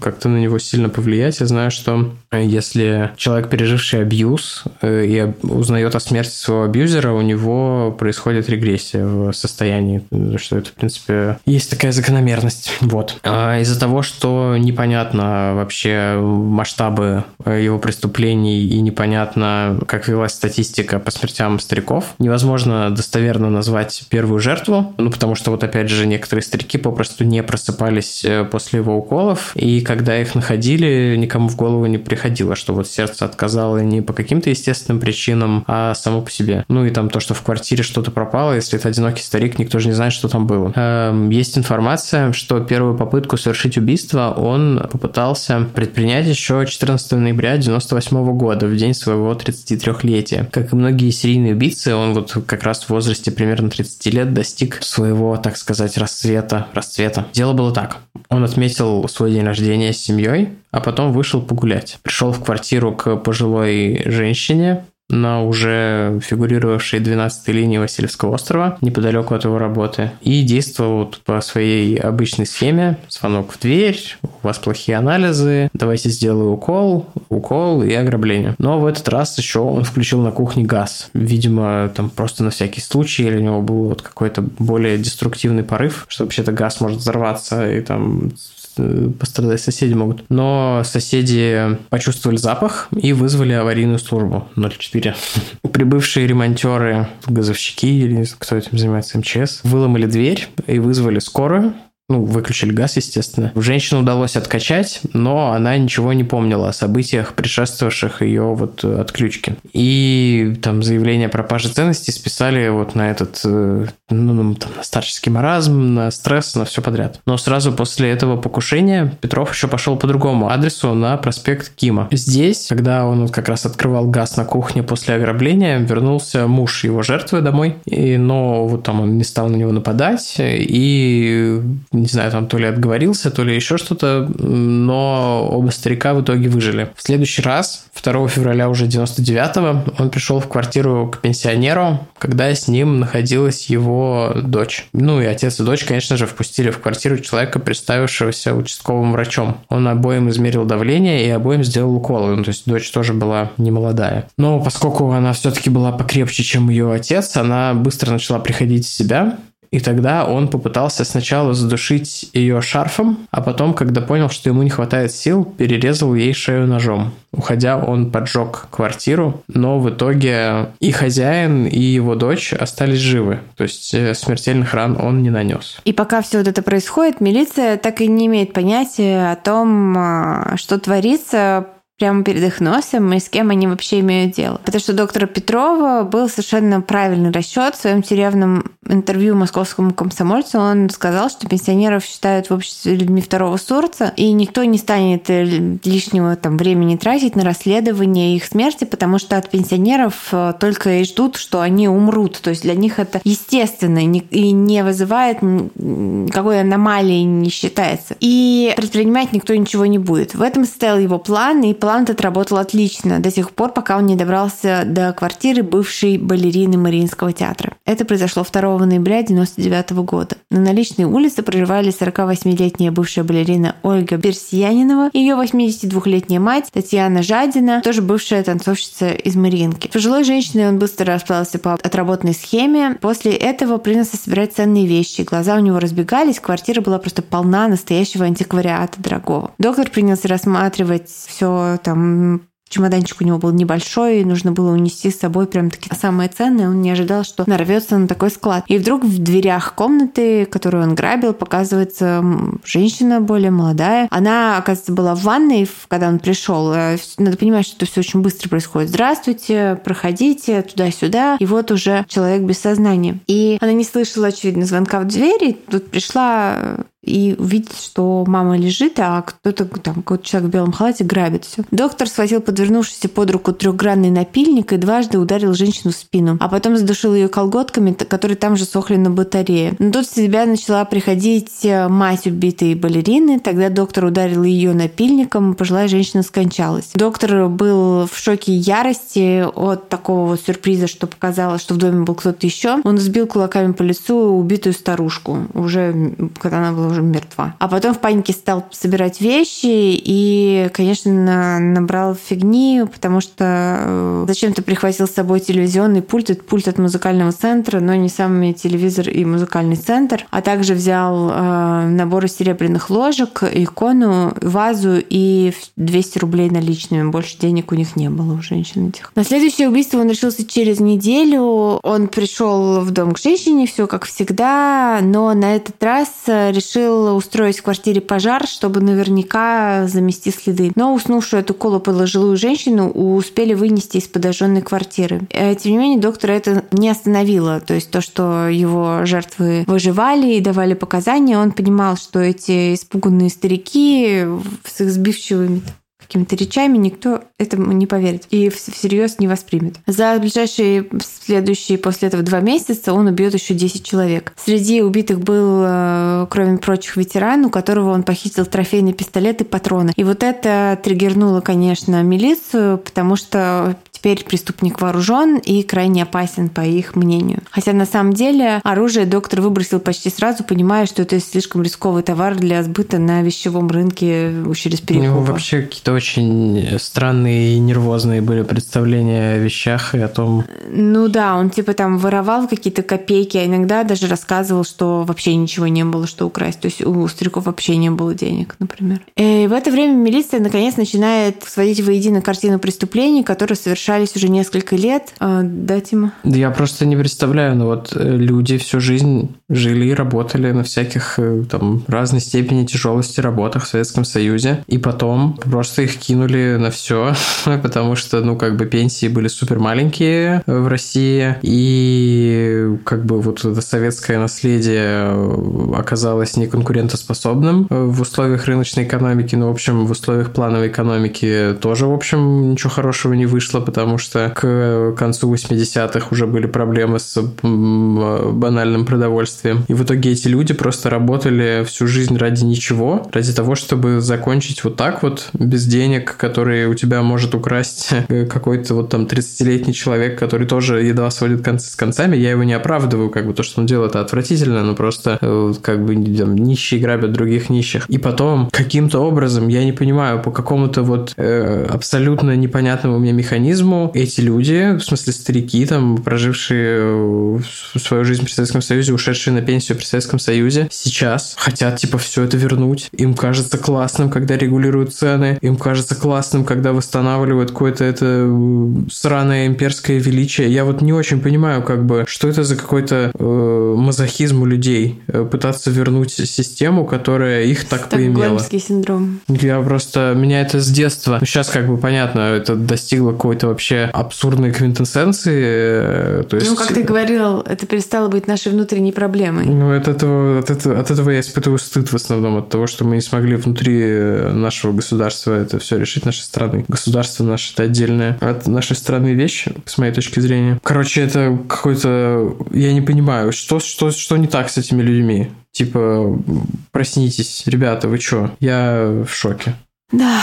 как-то на него сильно повлиять. Я знаю, что если человек, переживший абьюз, э, и узнает о смерти своего абьюзера, у него происходит регрессия в состоянии, что это, в принципе, есть такая закономерность. Вот. А из-за того, что непонятно вообще масштабы его преступлений и непонятно, как велась статистика по смертям стариков, невозможно достоверно назвать назвать первую жертву, ну, потому что вот опять же некоторые старики попросту не просыпались э, после его уколов, и когда их находили, никому в голову не приходило, что вот сердце отказало не по каким-то естественным причинам, а само по себе. Ну и там то, что в квартире что-то пропало, если это одинокий старик, никто же не знает, что там было. Эм, есть информация, что первую попытку совершить убийство он попытался предпринять еще 14 ноября 98 года, в день своего 33-летия. Как и многие серийные убийцы, он вот как раз в возрасте примерно примерно 30 лет достиг своего, так сказать, расцвета. расцвета. Дело было так. Он отметил свой день рождения с семьей, а потом вышел погулять. Пришел в квартиру к пожилой женщине, на уже фигурировавшей 12-й линии Васильевского острова, неподалеку от его работы, и действовал по своей обычной схеме. Звонок в дверь, у вас плохие анализы, давайте сделаю укол, укол и ограбление. Но в этот раз еще он включил на кухне газ. Видимо, там просто на всякий случай, или у него был вот какой-то более деструктивный порыв, что вообще-то газ может взорваться и там пострадать соседи могут. Но соседи почувствовали запах и вызвали аварийную службу 04. Прибывшие ремонтеры, газовщики или кто этим занимается, МЧС, выломали дверь и вызвали скорую ну, выключили газ, естественно. Женщину удалось откачать, но она ничего не помнила о событиях, предшествовавших ее вот отключке. И там заявление о пропаже ценностей списали вот на этот, э, ну, ну, там, на старческий маразм, на стресс, на все подряд. Но сразу после этого покушения Петров еще пошел по другому адресу на проспект Кима. Здесь, когда он вот как раз открывал газ на кухне после ограбления, вернулся муж его жертвы домой, и, но вот там он не стал на него нападать, и не знаю, там то ли отговорился, то ли еще что-то, но оба старика в итоге выжили. В следующий раз, 2 февраля уже 99-го, он пришел в квартиру к пенсионеру, когда с ним находилась его дочь. Ну и отец и дочь, конечно же, впустили в квартиру человека, представившегося участковым врачом. Он обоим измерил давление и обоим сделал уколы. Ну, то есть дочь тоже была не молодая. Но поскольку она все-таки была покрепче, чем ее отец, она быстро начала приходить в себя, и тогда он попытался сначала задушить ее шарфом, а потом, когда понял, что ему не хватает сил, перерезал ей шею ножом. Уходя, он поджег квартиру, но в итоге и хозяин, и его дочь остались живы. То есть э, смертельных ран он не нанес. И пока все вот это происходит, милиция так и не имеет понятия о том, а, что творится, прямо перед их носом и с кем они вообще имеют дело. Потому что доктора Петрова был совершенно правильный расчет. В своем тюремном интервью московскому комсомольцу он сказал, что пенсионеров считают в обществе людьми второго сорта, и никто не станет э, лишнего там времени тратить на расследование их смерти, потому что от пенсионеров э, только и ждут, что они умрут. То есть для них это естественно и не вызывает какой аномалии не считается. И предпринимать никто ничего не будет. В этом состоял его план, и план Талант отработал отлично до тех пор, пока он не добрался до квартиры бывшей балерины Мариинского театра. Это произошло 2 ноября 1999 года. На наличной улице проживали 48-летняя бывшая балерина Ольга Берсьянинова и ее 82-летняя мать Татьяна Жадина, тоже бывшая танцовщица из Мариинки. Пожилой женщиной он быстро расплавился по отработанной схеме. После этого принялся собирать ценные вещи. Глаза у него разбегались, квартира была просто полна настоящего антиквариата дорогого. Доктор принялся рассматривать все там Чемоданчик у него был небольшой, и нужно было унести с собой прям такие самые ценные. Он не ожидал, что нарвется на такой склад. И вдруг в дверях комнаты, которую он грабил, показывается женщина более молодая. Она, оказывается, была в ванной, когда он пришел. Э, надо понимать, что это все очень быстро происходит. Здравствуйте, проходите туда-сюда. И вот уже человек без сознания. И она не слышала, очевидно, звонка в двери. Тут пришла и увидеть, что мама лежит, а кто-то там, какой-то человек в белом халате грабит все. Доктор схватил подвернувшийся под руку трехгранный напильник и дважды ударил женщину в спину, а потом задушил ее колготками, которые там же сохли на батарее. Но тут в себя начала приходить э, мать убитой балерины, тогда доктор ударил ее напильником, пожилая женщина скончалась. Доктор был в шоке и ярости от такого вот сюрприза, что показалось, что в доме был кто-то еще. Он сбил кулаками по лицу убитую старушку, уже когда она была уже мертва. А потом в панике стал собирать вещи и, конечно, набрал фигни, потому что э, зачем-то прихватил с собой телевизионный пульт, это пульт от музыкального центра, но не самый телевизор и музыкальный центр, а также взял э, набор серебряных ложек, икону, вазу и 200 рублей наличными. Больше денег у них не было у женщин этих. На следующее убийство он решился через неделю. Он пришел в дом к женщине, все как всегда, но на этот раз решил решил устроить в квартире пожар, чтобы наверняка замести следы. Но уснувшую эту колу пожилую женщину успели вынести из подожженной квартиры. Э, тем не менее, доктора это не остановило. То есть то, что его жертвы выживали и давали показания, он понимал, что эти испуганные старики с их сбивчивыми какими-то речами, никто этому не поверит и всерьез не воспримет. За ближайшие следующие после этого два месяца он убьет еще 10 человек. Среди убитых был, э, кроме прочих, ветеран, у которого он похитил трофейный пистолет и патроны. И вот это триггернуло, конечно, милицию, потому что теперь преступник вооружен и крайне опасен, по их мнению. Хотя на самом деле оружие доктор выбросил почти сразу, понимая, что это слишком рисковый товар для сбыта на вещевом рынке через перекупы. У него вообще какие-то очень странные и нервозные были представления о вещах и о том... Ну да, он типа там воровал какие-то копейки, а иногда даже рассказывал, что вообще ничего не было, что украсть. То есть у стариков вообще не было денег, например. И в это время милиция наконец начинает сводить воедино картину преступлений, которые совершались уже несколько лет. А, да, Тима? Я просто не представляю, но вот э, люди всю жизнь жили и работали на всяких э, там разной степени тяжелости работах в Советском Союзе, и потом просто их кинули на все, потому что, ну, как бы пенсии были супер маленькие в России, и как бы вот это советское наследие э, оказалось неконкурентоспособным в условиях рыночной экономики, ну, в общем, в условиях плановой экономики тоже, в общем, ничего хорошего не вышло, потому что к концу 80-х уже были проблемы с банальным продовольствием. И в итоге эти люди просто работали всю жизнь ради ничего, ради того, чтобы закончить вот так вот, без денег, которые у тебя может украсть какой-то вот там 30-летний человек, который тоже едва сводит концы с концами. Я его не оправдываю, как бы то, что он делает, это отвратительно, но просто э, как бы там, нищие грабят других нищих. И потом каким-то образом, я не понимаю, по какому-то вот э, абсолютно непонятному мне механизму эти люди, в смысле старики, там, прожившие э, свою жизнь при Советском Союзе, ушедшие на пенсию при Советском Союзе, сейчас хотят, типа, все это вернуть. Им кажется классным, когда регулируют цены, им кажется классным, когда восстанавливают какое-то это сраное имперское величие. Я вот не очень понимаю, как бы, что это за какой-то э, мазохизм у людей, э, пытаться вернуть систему, которая их так поимела. синдром. Я просто... Меня это с детства... Ну, сейчас как бы понятно, это достигло какой-то вообще абсурдной квинтэссенции. Э, то есть... Ну, как ты говорил, это перестало быть нашей внутренней проблемой. Ну, от этого, от этого, от этого я испытываю стыд в основном, от того, что мы не смогли внутри нашего государства это все решить, нашей страны. Государство наше это отдельная от нашей страны вещь, с моей точки зрения. Короче, это какой-то... Я не понимаю, что, что, что не так с этими людьми? Типа, проснитесь, ребята, вы чё? Я в шоке. Да.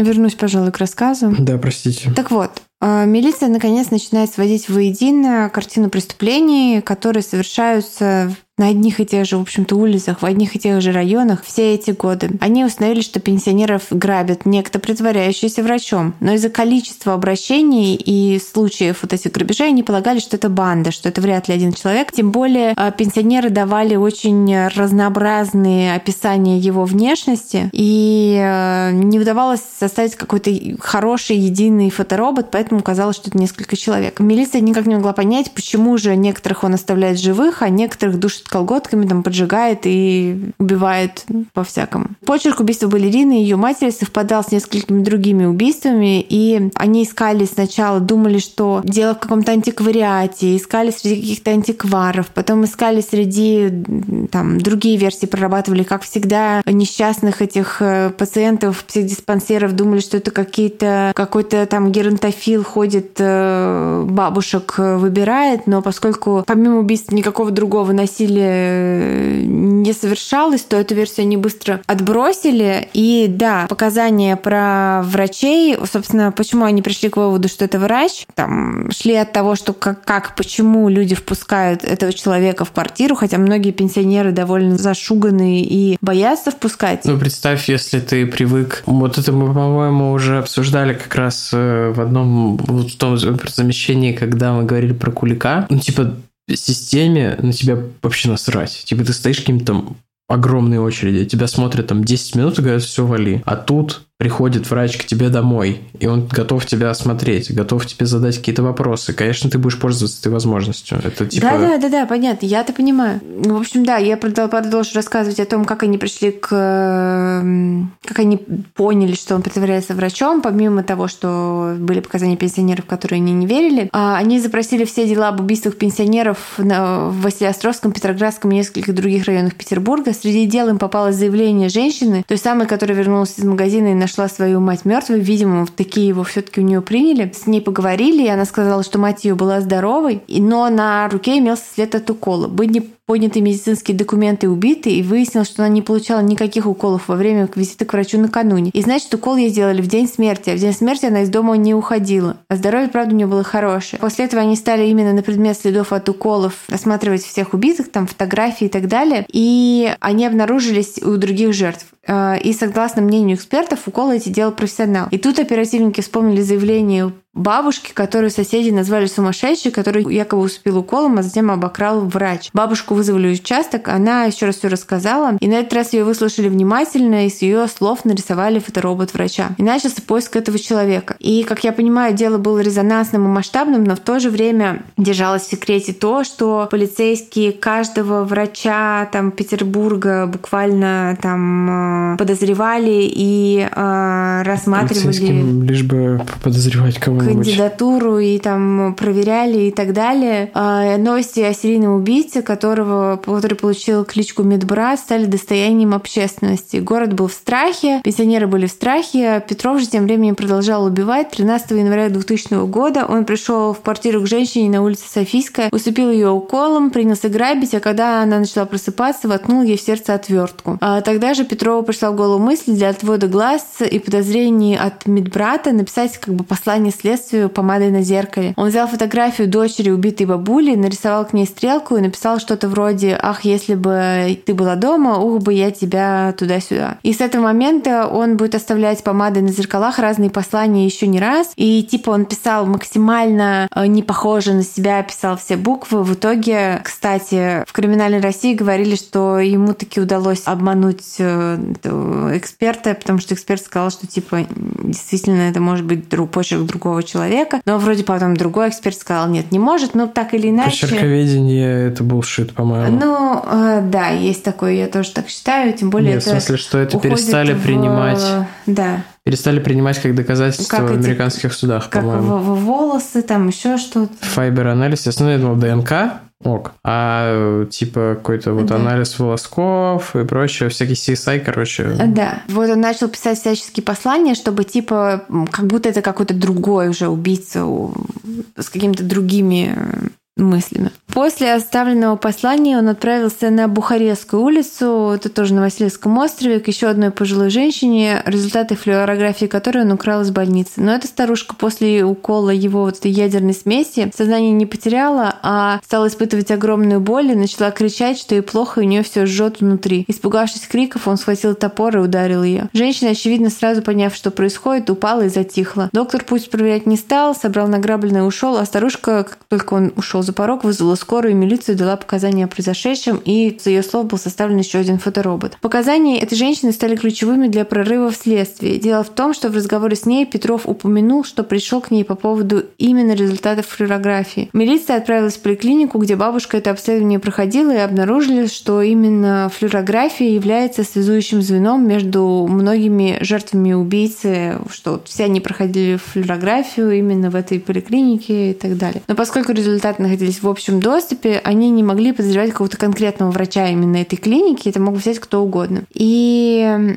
Вернусь, пожалуй, к рассказу. Да, простите. Так вот, а, Милиция наконец начинает сводить воедино картину преступлений, которые совершаются на одних и тех же, в общем-то, улицах, в одних и тех же районах все эти годы. Они установили, что пенсионеров грабят некто, притворяющийся врачом. Но из-за количества обращений и случаев вот этих грабежей они полагали, что это банда, что это вряд ли один человек. Тем более а, пенсионеры давали очень разнообразные описания его внешности, и а, не удавалось составить какой-то хороший единый фоторобот, поэтому казалось, что это несколько человек. Милиция никак не могла понять, почему же некоторых он оставляет живых, а некоторых душит колготками, там поджигает и убивает по-всякому. Почерк убийства балерины и ее матери совпадал с несколькими другими убийствами, и они искали сначала, думали, что дело в каком-то антиквариате, искали среди каких-то антикваров, потом искали среди там другие версии, прорабатывали, как всегда, несчастных этих э, пациентов, психдиспансеров, думали, что это какие-то какой-то там геронтофил ходит, э, бабушек выбирает, но поскольку помимо убийств никакого другого насилия насилие не совершалось, то эту версию они быстро отбросили. И да, показания про врачей, собственно, почему они пришли к выводу, что это врач, там шли от того, что как, как почему люди впускают этого человека в квартиру, хотя многие пенсионеры довольно зашуганные и боятся впускать. Ну, представь, если ты привык... Вот это мы, по-моему, уже обсуждали как раз э, в одном вот в том замещении, когда мы говорили про Кулика. Ну, типа, системе на тебя вообще насрать. Типа ты стоишь каким-то там огромной очереди, тебя смотрят там 10 минут и говорят, все, вали. А тут приходит врач к тебе домой, и он готов тебя осмотреть, готов тебе задать какие-то вопросы. Конечно, ты будешь пользоваться этой возможностью. Это типа... Да, да, да, да, понятно, я это понимаю. Ну, в общем, да, я продолжу рассказывать о том, как они пришли к... как они поняли, что он притворяется врачом, помимо того, что были показания пенсионеров, которые они не верили. А, они запросили все дела об убийствах пенсионеров в Василиостровском, Петроградском и нескольких других районах Петербурга. Среди дел им попалось заявление женщины, той самой, которая вернулась из магазина и нашла свою мать мертвой. Видимо, такие его все-таки у нее приняли. С ней поговорили, и она сказала, что мать ее была здоровой, но на руке имелся след от укола. Быть не подняты медицинские документы убитой, и выяснилось, что она не получала никаких уколов во время визита к врачу накануне. И значит, укол ей сделали в день смерти, а в день смерти она из дома не уходила. А здоровье, правда, у нее было хорошее. После этого они стали именно на предмет следов от уколов осматривать всех убитых, там фотографии и так далее. И они обнаружились у других жертв. Э, и согласно мнению экспертов, уколы эти делал профессионал. И тут оперативники вспомнили заявление бабушки, которую соседи назвали сумасшедшей, который якобы успел уколом, а затем обокрал врач. Бабушку вызвали в участок, она еще раз все рассказала, и на этот раз ее выслушали внимательно, и с ее слов нарисовали фоторобот врача. И начался поиск этого человека. И, как я понимаю, дело было резонансным и масштабным, но в то же время держалось в секрете то, что полицейские каждого врача там Петербурга буквально там э, подозревали и э, рассматривали. Лишь бы подозревать кого кандидатуру и там проверяли и так далее. А, новости о серийном убийце, которого, который получил кличку Медбрат, стали достоянием общественности. Город был в страхе, пенсионеры были в страхе. Петров же тем временем продолжал убивать. 13 января 2000 года он пришел в квартиру к женщине на улице Софийская, усыпил ее уколом, принялся грабить, а когда она начала просыпаться, воткнул ей в сердце отвертку. А тогда же Петрову пришла в голову мысль для отвода глаз и подозрений от медбрата написать как бы послание следствию следствию помадой на зеркале. Он взял фотографию дочери убитой бабули, нарисовал к ней стрелку и написал что-то вроде «Ах, если бы ты была дома, ух бы я тебя туда-сюда». И с этого момента он будет оставлять помадой на зеркалах разные послания еще не раз. И типа он писал максимально э, не похоже на себя, писал все буквы. В итоге, кстати, в криминальной России говорили, что ему таки удалось обмануть э, эксперта, потому что эксперт сказал, что типа действительно это может быть друг, почерк другого другого человека. Но вроде потом другой эксперт сказал, нет, не может. Но так или иначе... Почерковедение — это булшит, по-моему. Ну, э, да, есть такое, я тоже так считаю. Тем более нет, это в смысле, что это перестали в... принимать... Да перестали принимать как доказательство как в американских судах, как по-моему. Как волосы, там еще что-то. Файбер анализ, основной думал ДНК, ок. А типа какой-то вот да. анализ волосков и прочее, всякий CSI, короче. Да. Вот он начал писать всяческие послания, чтобы типа как будто это какой-то другой уже убийца с какими-то другими мыслями. После оставленного послания он отправился на Бухарестскую улицу, это тоже на Васильевском острове, к еще одной пожилой женщине, результаты флюорографии которой он украл из больницы. Но эта старушка после укола его вот этой ядерной смеси сознание не потеряла, а стала испытывать огромную боль и начала кричать, что ей плохо, и у нее все жжет внутри. Испугавшись криков, он схватил топор и ударил ее. Женщина, очевидно, сразу поняв, что происходит, упала и затихла. Доктор пусть проверять не стал, собрал награбленное и ушел, а старушка, как только он ушел за порог, вызвала скорую милицию, дала показания о произошедшем, и за ее слов был составлен еще один фоторобот. Показания этой женщины стали ключевыми для прорыва в следствии. Дело в том, что в разговоре с ней Петров упомянул, что пришел к ней по поводу именно результатов флюорографии. Милиция отправилась в поликлинику, где бабушка это обследование проходила, и обнаружили, что именно флюорография является связующим звеном между многими жертвами убийцы, что все они проходили флюорографию именно в этой поликлинике и так далее. Но поскольку результаты находились в общем доступе, они не могли подозревать какого-то конкретного врача именно этой клиники, это мог взять кто угодно. И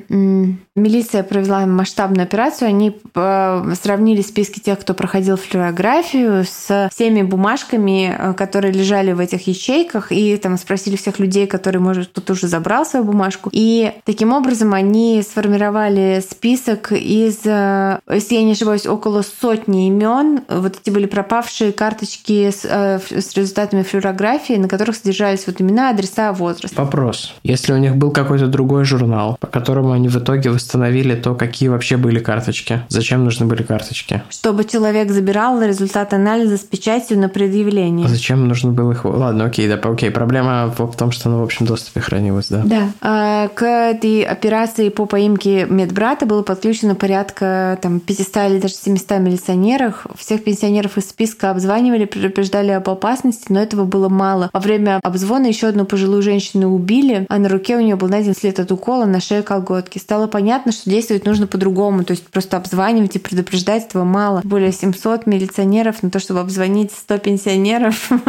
Милиция провела масштабную операцию. Они э, сравнили списки тех, кто проходил флюорографию с всеми бумажками, э, которые лежали в этих ячейках, и там спросили всех людей, которые, может, кто-то уже забрал свою бумажку. И таким образом они сформировали список из, э, если я не ошибаюсь, около сотни имен. Вот эти были пропавшие карточки с, с результатами флюорографии, на которых содержались вот имена, адреса, возраст. Вопрос. Если у них был какой-то другой журнал, по которому они в итоге восстановили то, какие вообще были карточки. Зачем нужны были карточки? Чтобы человек забирал результат анализа с печатью на предъявление. А зачем нужно было их... Ладно, окей, да, окей. Проблема в том, что она в общем доступе хранилась, да? Да. А, к этой операции по поимке медбрата было подключено порядка там 500 или даже 700 милиционеров. Всех пенсионеров из списка обзванивали, предупреждали об опасности, но этого было мало. Во время обзвона еще одну пожилую женщину убили, а на руке у нее был найден след от укола на шее колготки. Стало понятно, понятно, что действовать нужно по-другому. То есть просто обзванивать и предупреждать этого мало. Более 700 милиционеров на то, чтобы обзвонить 100 пенсионеров.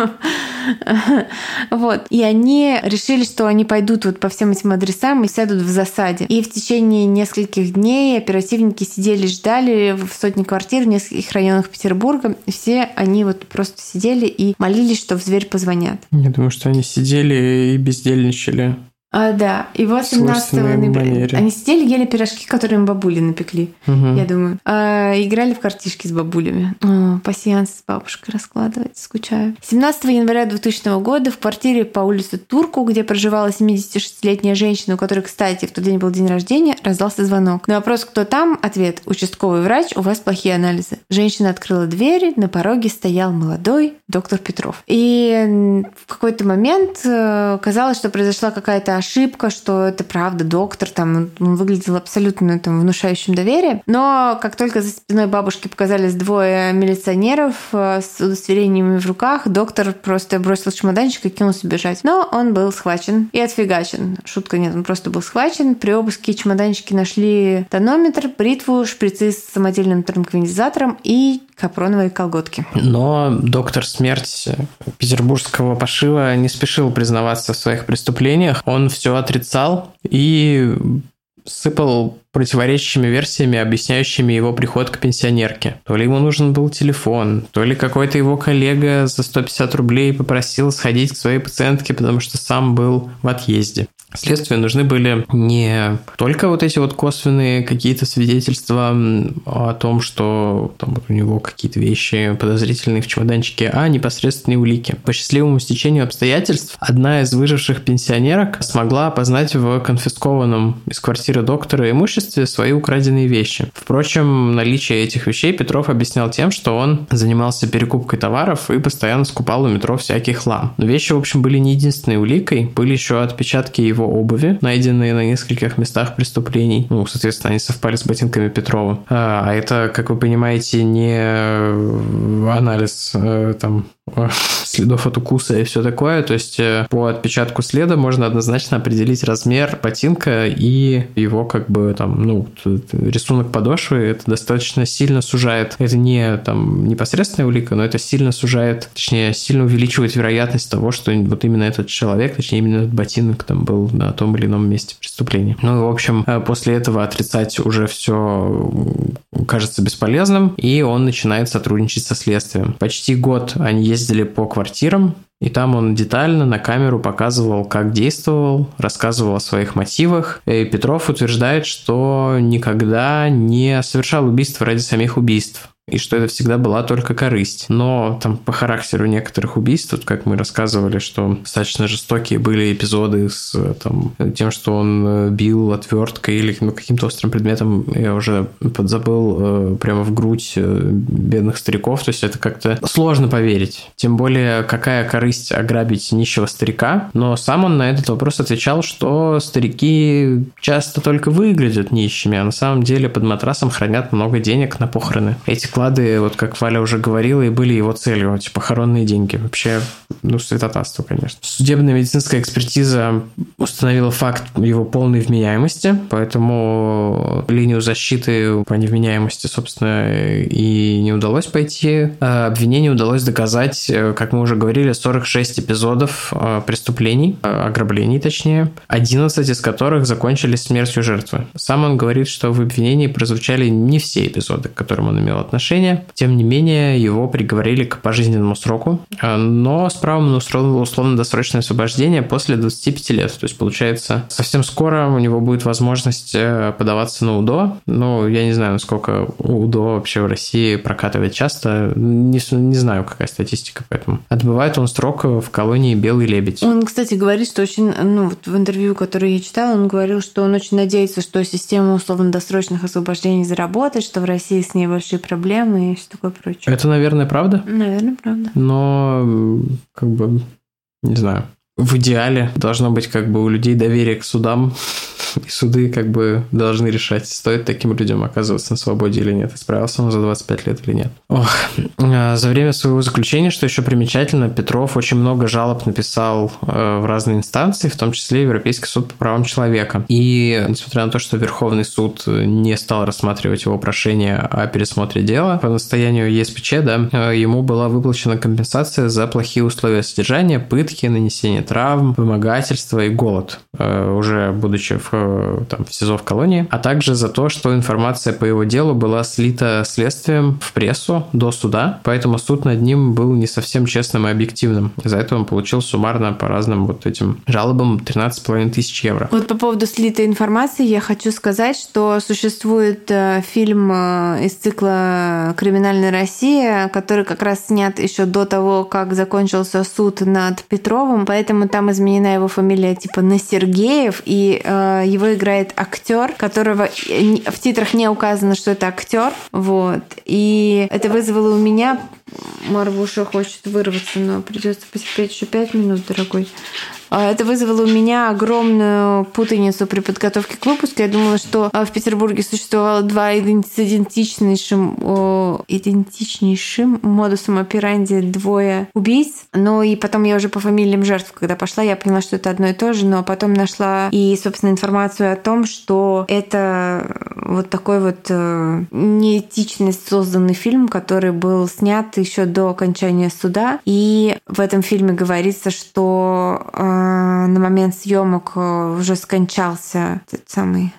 Вот. И они решили, что они пойдут вот по всем этим адресам и сядут в засаде. И в течение нескольких дней оперативники сидели, ждали в сотне квартир в нескольких районах Петербурга. Все они вот просто сидели и молились, что в дверь позвонят. Я думаю, что они сидели и бездельничали. А, да, и 18 ноября они сидели, ели пирожки, которые им бабули напекли, угу. я думаю. А, играли в картишки с бабулями. О, пассианс с бабушкой раскладывать, скучаю. 17 января 2000 года в квартире по улице Турку, где проживала 76-летняя женщина, у которой, кстати, в тот день был день рождения, раздался звонок. На вопрос, кто там, ответ – участковый врач, у вас плохие анализы. Женщина открыла дверь, на пороге стоял молодой доктор Петров. И в какой-то момент э, казалось, что произошла какая-то ошибка, что это правда доктор, там он выглядел абсолютно там, внушающим доверие. Но как только за спиной бабушки показались двое милиционеров э, с удостоверениями в руках, доктор просто бросил чемоданчик и кинулся бежать. Но он был схвачен и отфигачен. Шутка нет, он просто был схвачен. При обыске чемоданчики нашли тонометр, бритву, шприцы с самодельным транквилизатором и капроновые колготки. Но доктор смерть петербургского пошива не спешил признаваться в своих преступлениях. Он все отрицал и сыпал противоречащими версиями, объясняющими его приход к пенсионерке. То ли ему нужен был телефон, то ли какой-то его коллега за 150 рублей попросил сходить к своей пациентке, потому что сам был в отъезде. Следствию нужны были не только вот эти вот косвенные какие-то свидетельства о том, что там вот у него какие-то вещи подозрительные в чемоданчике, а непосредственные улики. По счастливому стечению обстоятельств одна из выживших пенсионерок смогла опознать в конфискованном из квартиры доктора имуществе свои украденные вещи. Впрочем, наличие этих вещей Петров объяснял тем, что он занимался перекупкой товаров и постоянно скупал у метро всякий хлам. Но вещи, в общем, были не единственной уликой, были еще отпечатки его его обуви, найденные на нескольких местах преступлений. Ну, соответственно, они совпали с ботинками Петрова. А, а это, как вы понимаете, не анализ э, там следов от укуса и все такое. То есть э, по отпечатку следа можно однозначно определить размер ботинка и его как бы там, ну, рисунок подошвы. Это достаточно сильно сужает. Это не там непосредственная улика, но это сильно сужает, точнее, сильно увеличивает вероятность того, что вот именно этот человек, точнее, именно этот ботинок там был на том или ином месте преступления. Ну и, в общем, э, после этого отрицать уже все кажется бесполезным, и он начинает сотрудничать со следствием. Почти год они ездили по квартирам, и там он детально на камеру показывал, как действовал, рассказывал о своих мотивах. И Петров утверждает, что никогда не совершал убийств ради самих убийств и что это всегда была только корысть. Но там по характеру некоторых убийств, вот как мы рассказывали, что достаточно жестокие были эпизоды с там, тем, что он э, бил отверткой или ну, каким-то острым предметом, я уже подзабыл, э, прямо в грудь э, бедных стариков. То есть это как-то сложно поверить. Тем более, какая корысть ограбить нищего старика. Но сам он на этот вопрос отвечал, что старики часто только выглядят нищими, а на самом деле под матрасом хранят много денег на похороны. Эти вклады, вот как Валя уже говорила, и были его целью, эти похоронные деньги. Вообще, ну, святотатство, конечно. Судебная медицинская экспертиза установила факт его полной вменяемости, поэтому линию защиты по невменяемости, собственно, и не удалось пойти. А обвинению удалось доказать, как мы уже говорили, 46 эпизодов а, преступлений, а, ограблений точнее, 11 из которых закончились смертью жертвы. Сам он говорит, что в обвинении прозвучали не все эпизоды, к которым он имел отношение, отношения. Тем не менее, его приговорили к пожизненному сроку, э, но с правом на условно-досрочное освобождение после 25 лет. То есть, получается, совсем скоро у него будет возможность э, подаваться на УДО. Ну, я не знаю, насколько УДО вообще в России прокатывает часто. Не, не знаю, какая статистика поэтому. Отбывает он срок в колонии «Белый лебедь». Он, кстати, говорит, что очень, ну, вот в интервью, которое я читала, он говорил, что он очень надеется, что система условно-досрочных освобождений заработает, что в России с ней большие проблемы, проблемы и все такое прочее. Это, наверное, правда? Наверное, правда. Но, как бы, не знаю. В идеале должно быть как бы у людей доверие к судам И суды как бы должны решать, стоит таким людям оказываться на свободе или нет. Исправился он за 25 лет или нет. Ох. А, за время своего заключения, что еще примечательно, Петров очень много жалоб написал э, в разные инстанции, в том числе Европейский суд по правам человека. И несмотря на то, что Верховный суд не стал рассматривать его прошение о пересмотре дела, по настоянию ЕСПЧ, да, э, ему была выплачена компенсация за плохие условия содержания, пытки, нанесение травм, вымогательство и голод, э, уже будучи в, там, в СИЗО в колонии, а также за то, что информация по его делу была слита следствием в прессу до суда, поэтому суд над ним был не совсем честным и объективным. За это он получил суммарно по разным вот этим жалобам 13,5 тысяч евро. Вот по поводу слитой информации я хочу сказать, что существует э, фильм из цикла «Криминальная Россия», который как раз снят еще до того, как закончился суд над Петровым, поэтому там изменена его фамилия типа на Сергеев, и э, его играет актер, которого в титрах не указано, что это актер, вот. И это вызвало у меня Марвуша хочет вырваться, но придется потерпеть еще пять минут, дорогой. А, это вызвало у меня огромную путаницу при подготовке к выпуску. Я думала, что а, в Петербурге существовало два идентичнейшим, идентичнейшим модусом операнди двое убийц. Но и потом я уже по фамилиям жертв, когда пошла, я поняла, что это одно и то же, но потом нашла и, собственно, информацию о том, что это вот такой вот э, неэтичный созданный фильм, который был снят еще до окончания суда. И в этом фильме говорится, что э, на момент съемок э, уже скончался этот самый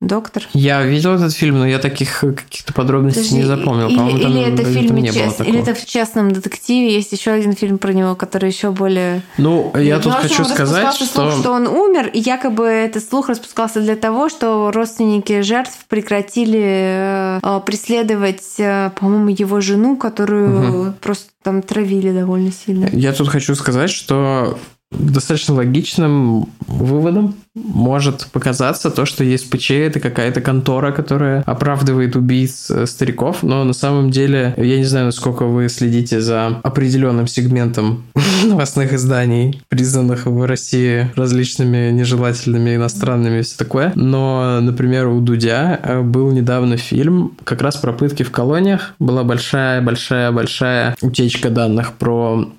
Доктор. Я видел этот фильм, но я таких каких-то подробностей Подожди, не запомнил. Или, По-моему, там, или это фильм не было или это в частном детективе есть еще один фильм про него, который еще более. Ну, я ну, тут хочу сказать, что слух, что он умер, и якобы этот слух распускался для того, что родственники жертв прекратили э, преследовать, э, по-моему, его жену, которую угу. просто там травили довольно сильно. Я тут хочу сказать, что достаточно логичным выводом может показаться то, что ЕСПЧ это какая-то контора, которая оправдывает убийц э, стариков, но на самом деле я не знаю, насколько вы следите за определенным сегментом новостных изданий, признанных в России различными нежелательными иностранными и все такое, но, например, у Дудя э, был недавно фильм как раз про пытки в колониях, была большая-большая-большая утечка данных про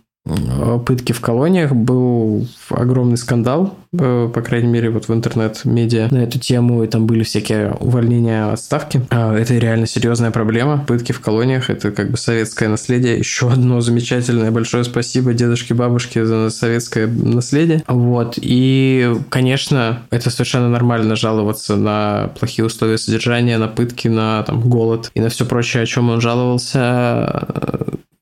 пытки в колониях был огромный скандал, э, по крайней мере, вот в интернет-медиа на эту тему, и там были всякие увольнения, отставки. А, это реально серьезная проблема. Пытки в колониях – это как бы советское наследие. Еще одно замечательное большое спасибо дедушке, бабушке за советское наследие. Вот. И, конечно, это совершенно нормально жаловаться на плохие условия содержания, на пытки, на там, голод и на все прочее, о чем он жаловался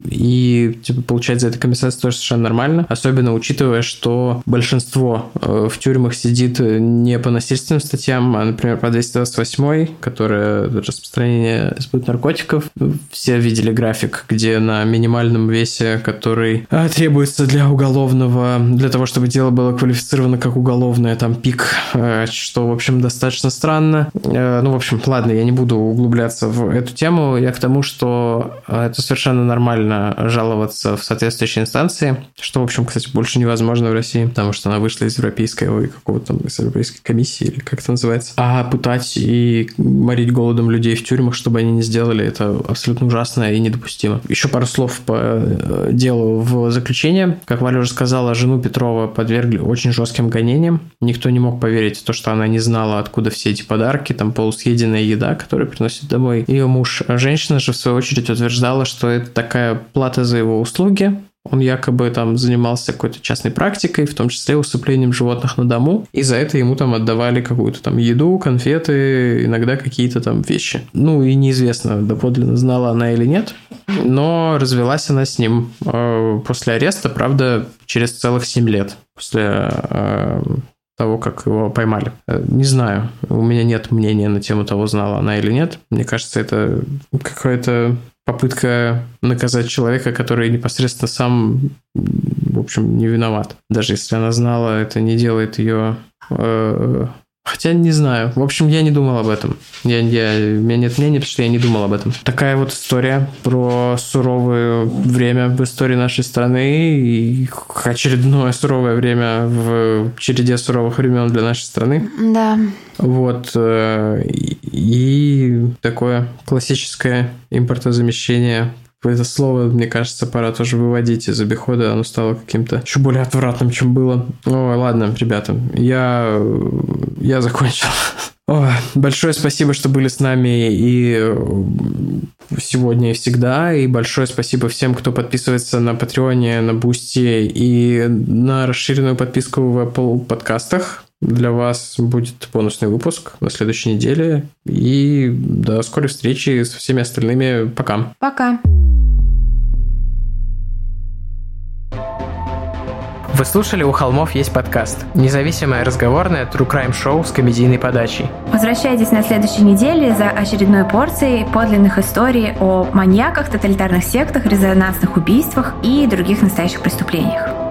и типа, получать за это компенсацию тоже совершенно нормально, особенно учитывая, что большинство э, в тюрьмах сидит не по насильственным статьям, а, например, по 228, которая распространение сбыт наркотиков. Все видели график, где на минимальном весе, который э, требуется для уголовного, для того, чтобы дело было квалифицировано как уголовное, там пик, э, что, в общем, достаточно странно. Ну, в общем, ладно, я не буду углубляться в эту тему, я к тому, что это совершенно нормально нормально жаловаться в соответствующей инстанции, что, в общем, кстати, больше невозможно в России, потому что она вышла из европейской, какого-то из европейской комиссии, или как это называется. А пытать и морить голодом людей в тюрьмах, чтобы они не сделали, это абсолютно ужасно и недопустимо. Еще пару слов по э, делу в заключение. Как Валя уже сказала, жену Петрова подвергли очень жестким гонениям. Никто не мог поверить в то, что она не знала, откуда все эти подарки, там полусъеденная еда, которую приносит домой ее муж. Женщина же, в свою очередь, утверждала, что это такая плата за его услуги. Он якобы там занимался какой-то частной практикой, в том числе усыплением животных на дому, и за это ему там отдавали какую-то там еду, конфеты, иногда какие-то там вещи. Ну и неизвестно, доподлинно знала она или нет, но развелась она с ним э, после ареста, правда, через целых 7 лет после э, того, как его поймали. Э, не знаю, у меня нет мнения на тему того, знала она или нет. Мне кажется, это какое-то попытка наказать человека, который непосредственно сам, в общем, не виноват. Даже если она знала, это не делает ее э, Хотя не знаю. В общем, я не думал об этом. Я, я, у меня нет мнения, потому что я не думал об этом. Такая вот история про суровое время в истории нашей страны и очередное суровое время в череде суровых времен для нашей страны. Да. Вот. Э, и такое классическое импортозамещение это слово, мне кажется, пора тоже выводить из обихода. Оно стало каким-то еще более отвратным, чем было. Ой, ладно, ребята, я, я закончил. О, большое спасибо, что были с нами и сегодня и всегда. И большое спасибо всем, кто подписывается на Патреоне, на Бусти и на расширенную подписку в Apple подкастах. Для вас будет бонусный выпуск на следующей неделе. И до скорой встречи со всеми остальными. Пока. Пока. Вы слушали «У холмов есть подкаст» – независимое разговорное true crime шоу с комедийной подачей. Возвращайтесь на следующей неделе за очередной порцией подлинных историй о маньяках, тоталитарных сектах, резонансных убийствах и других настоящих преступлениях.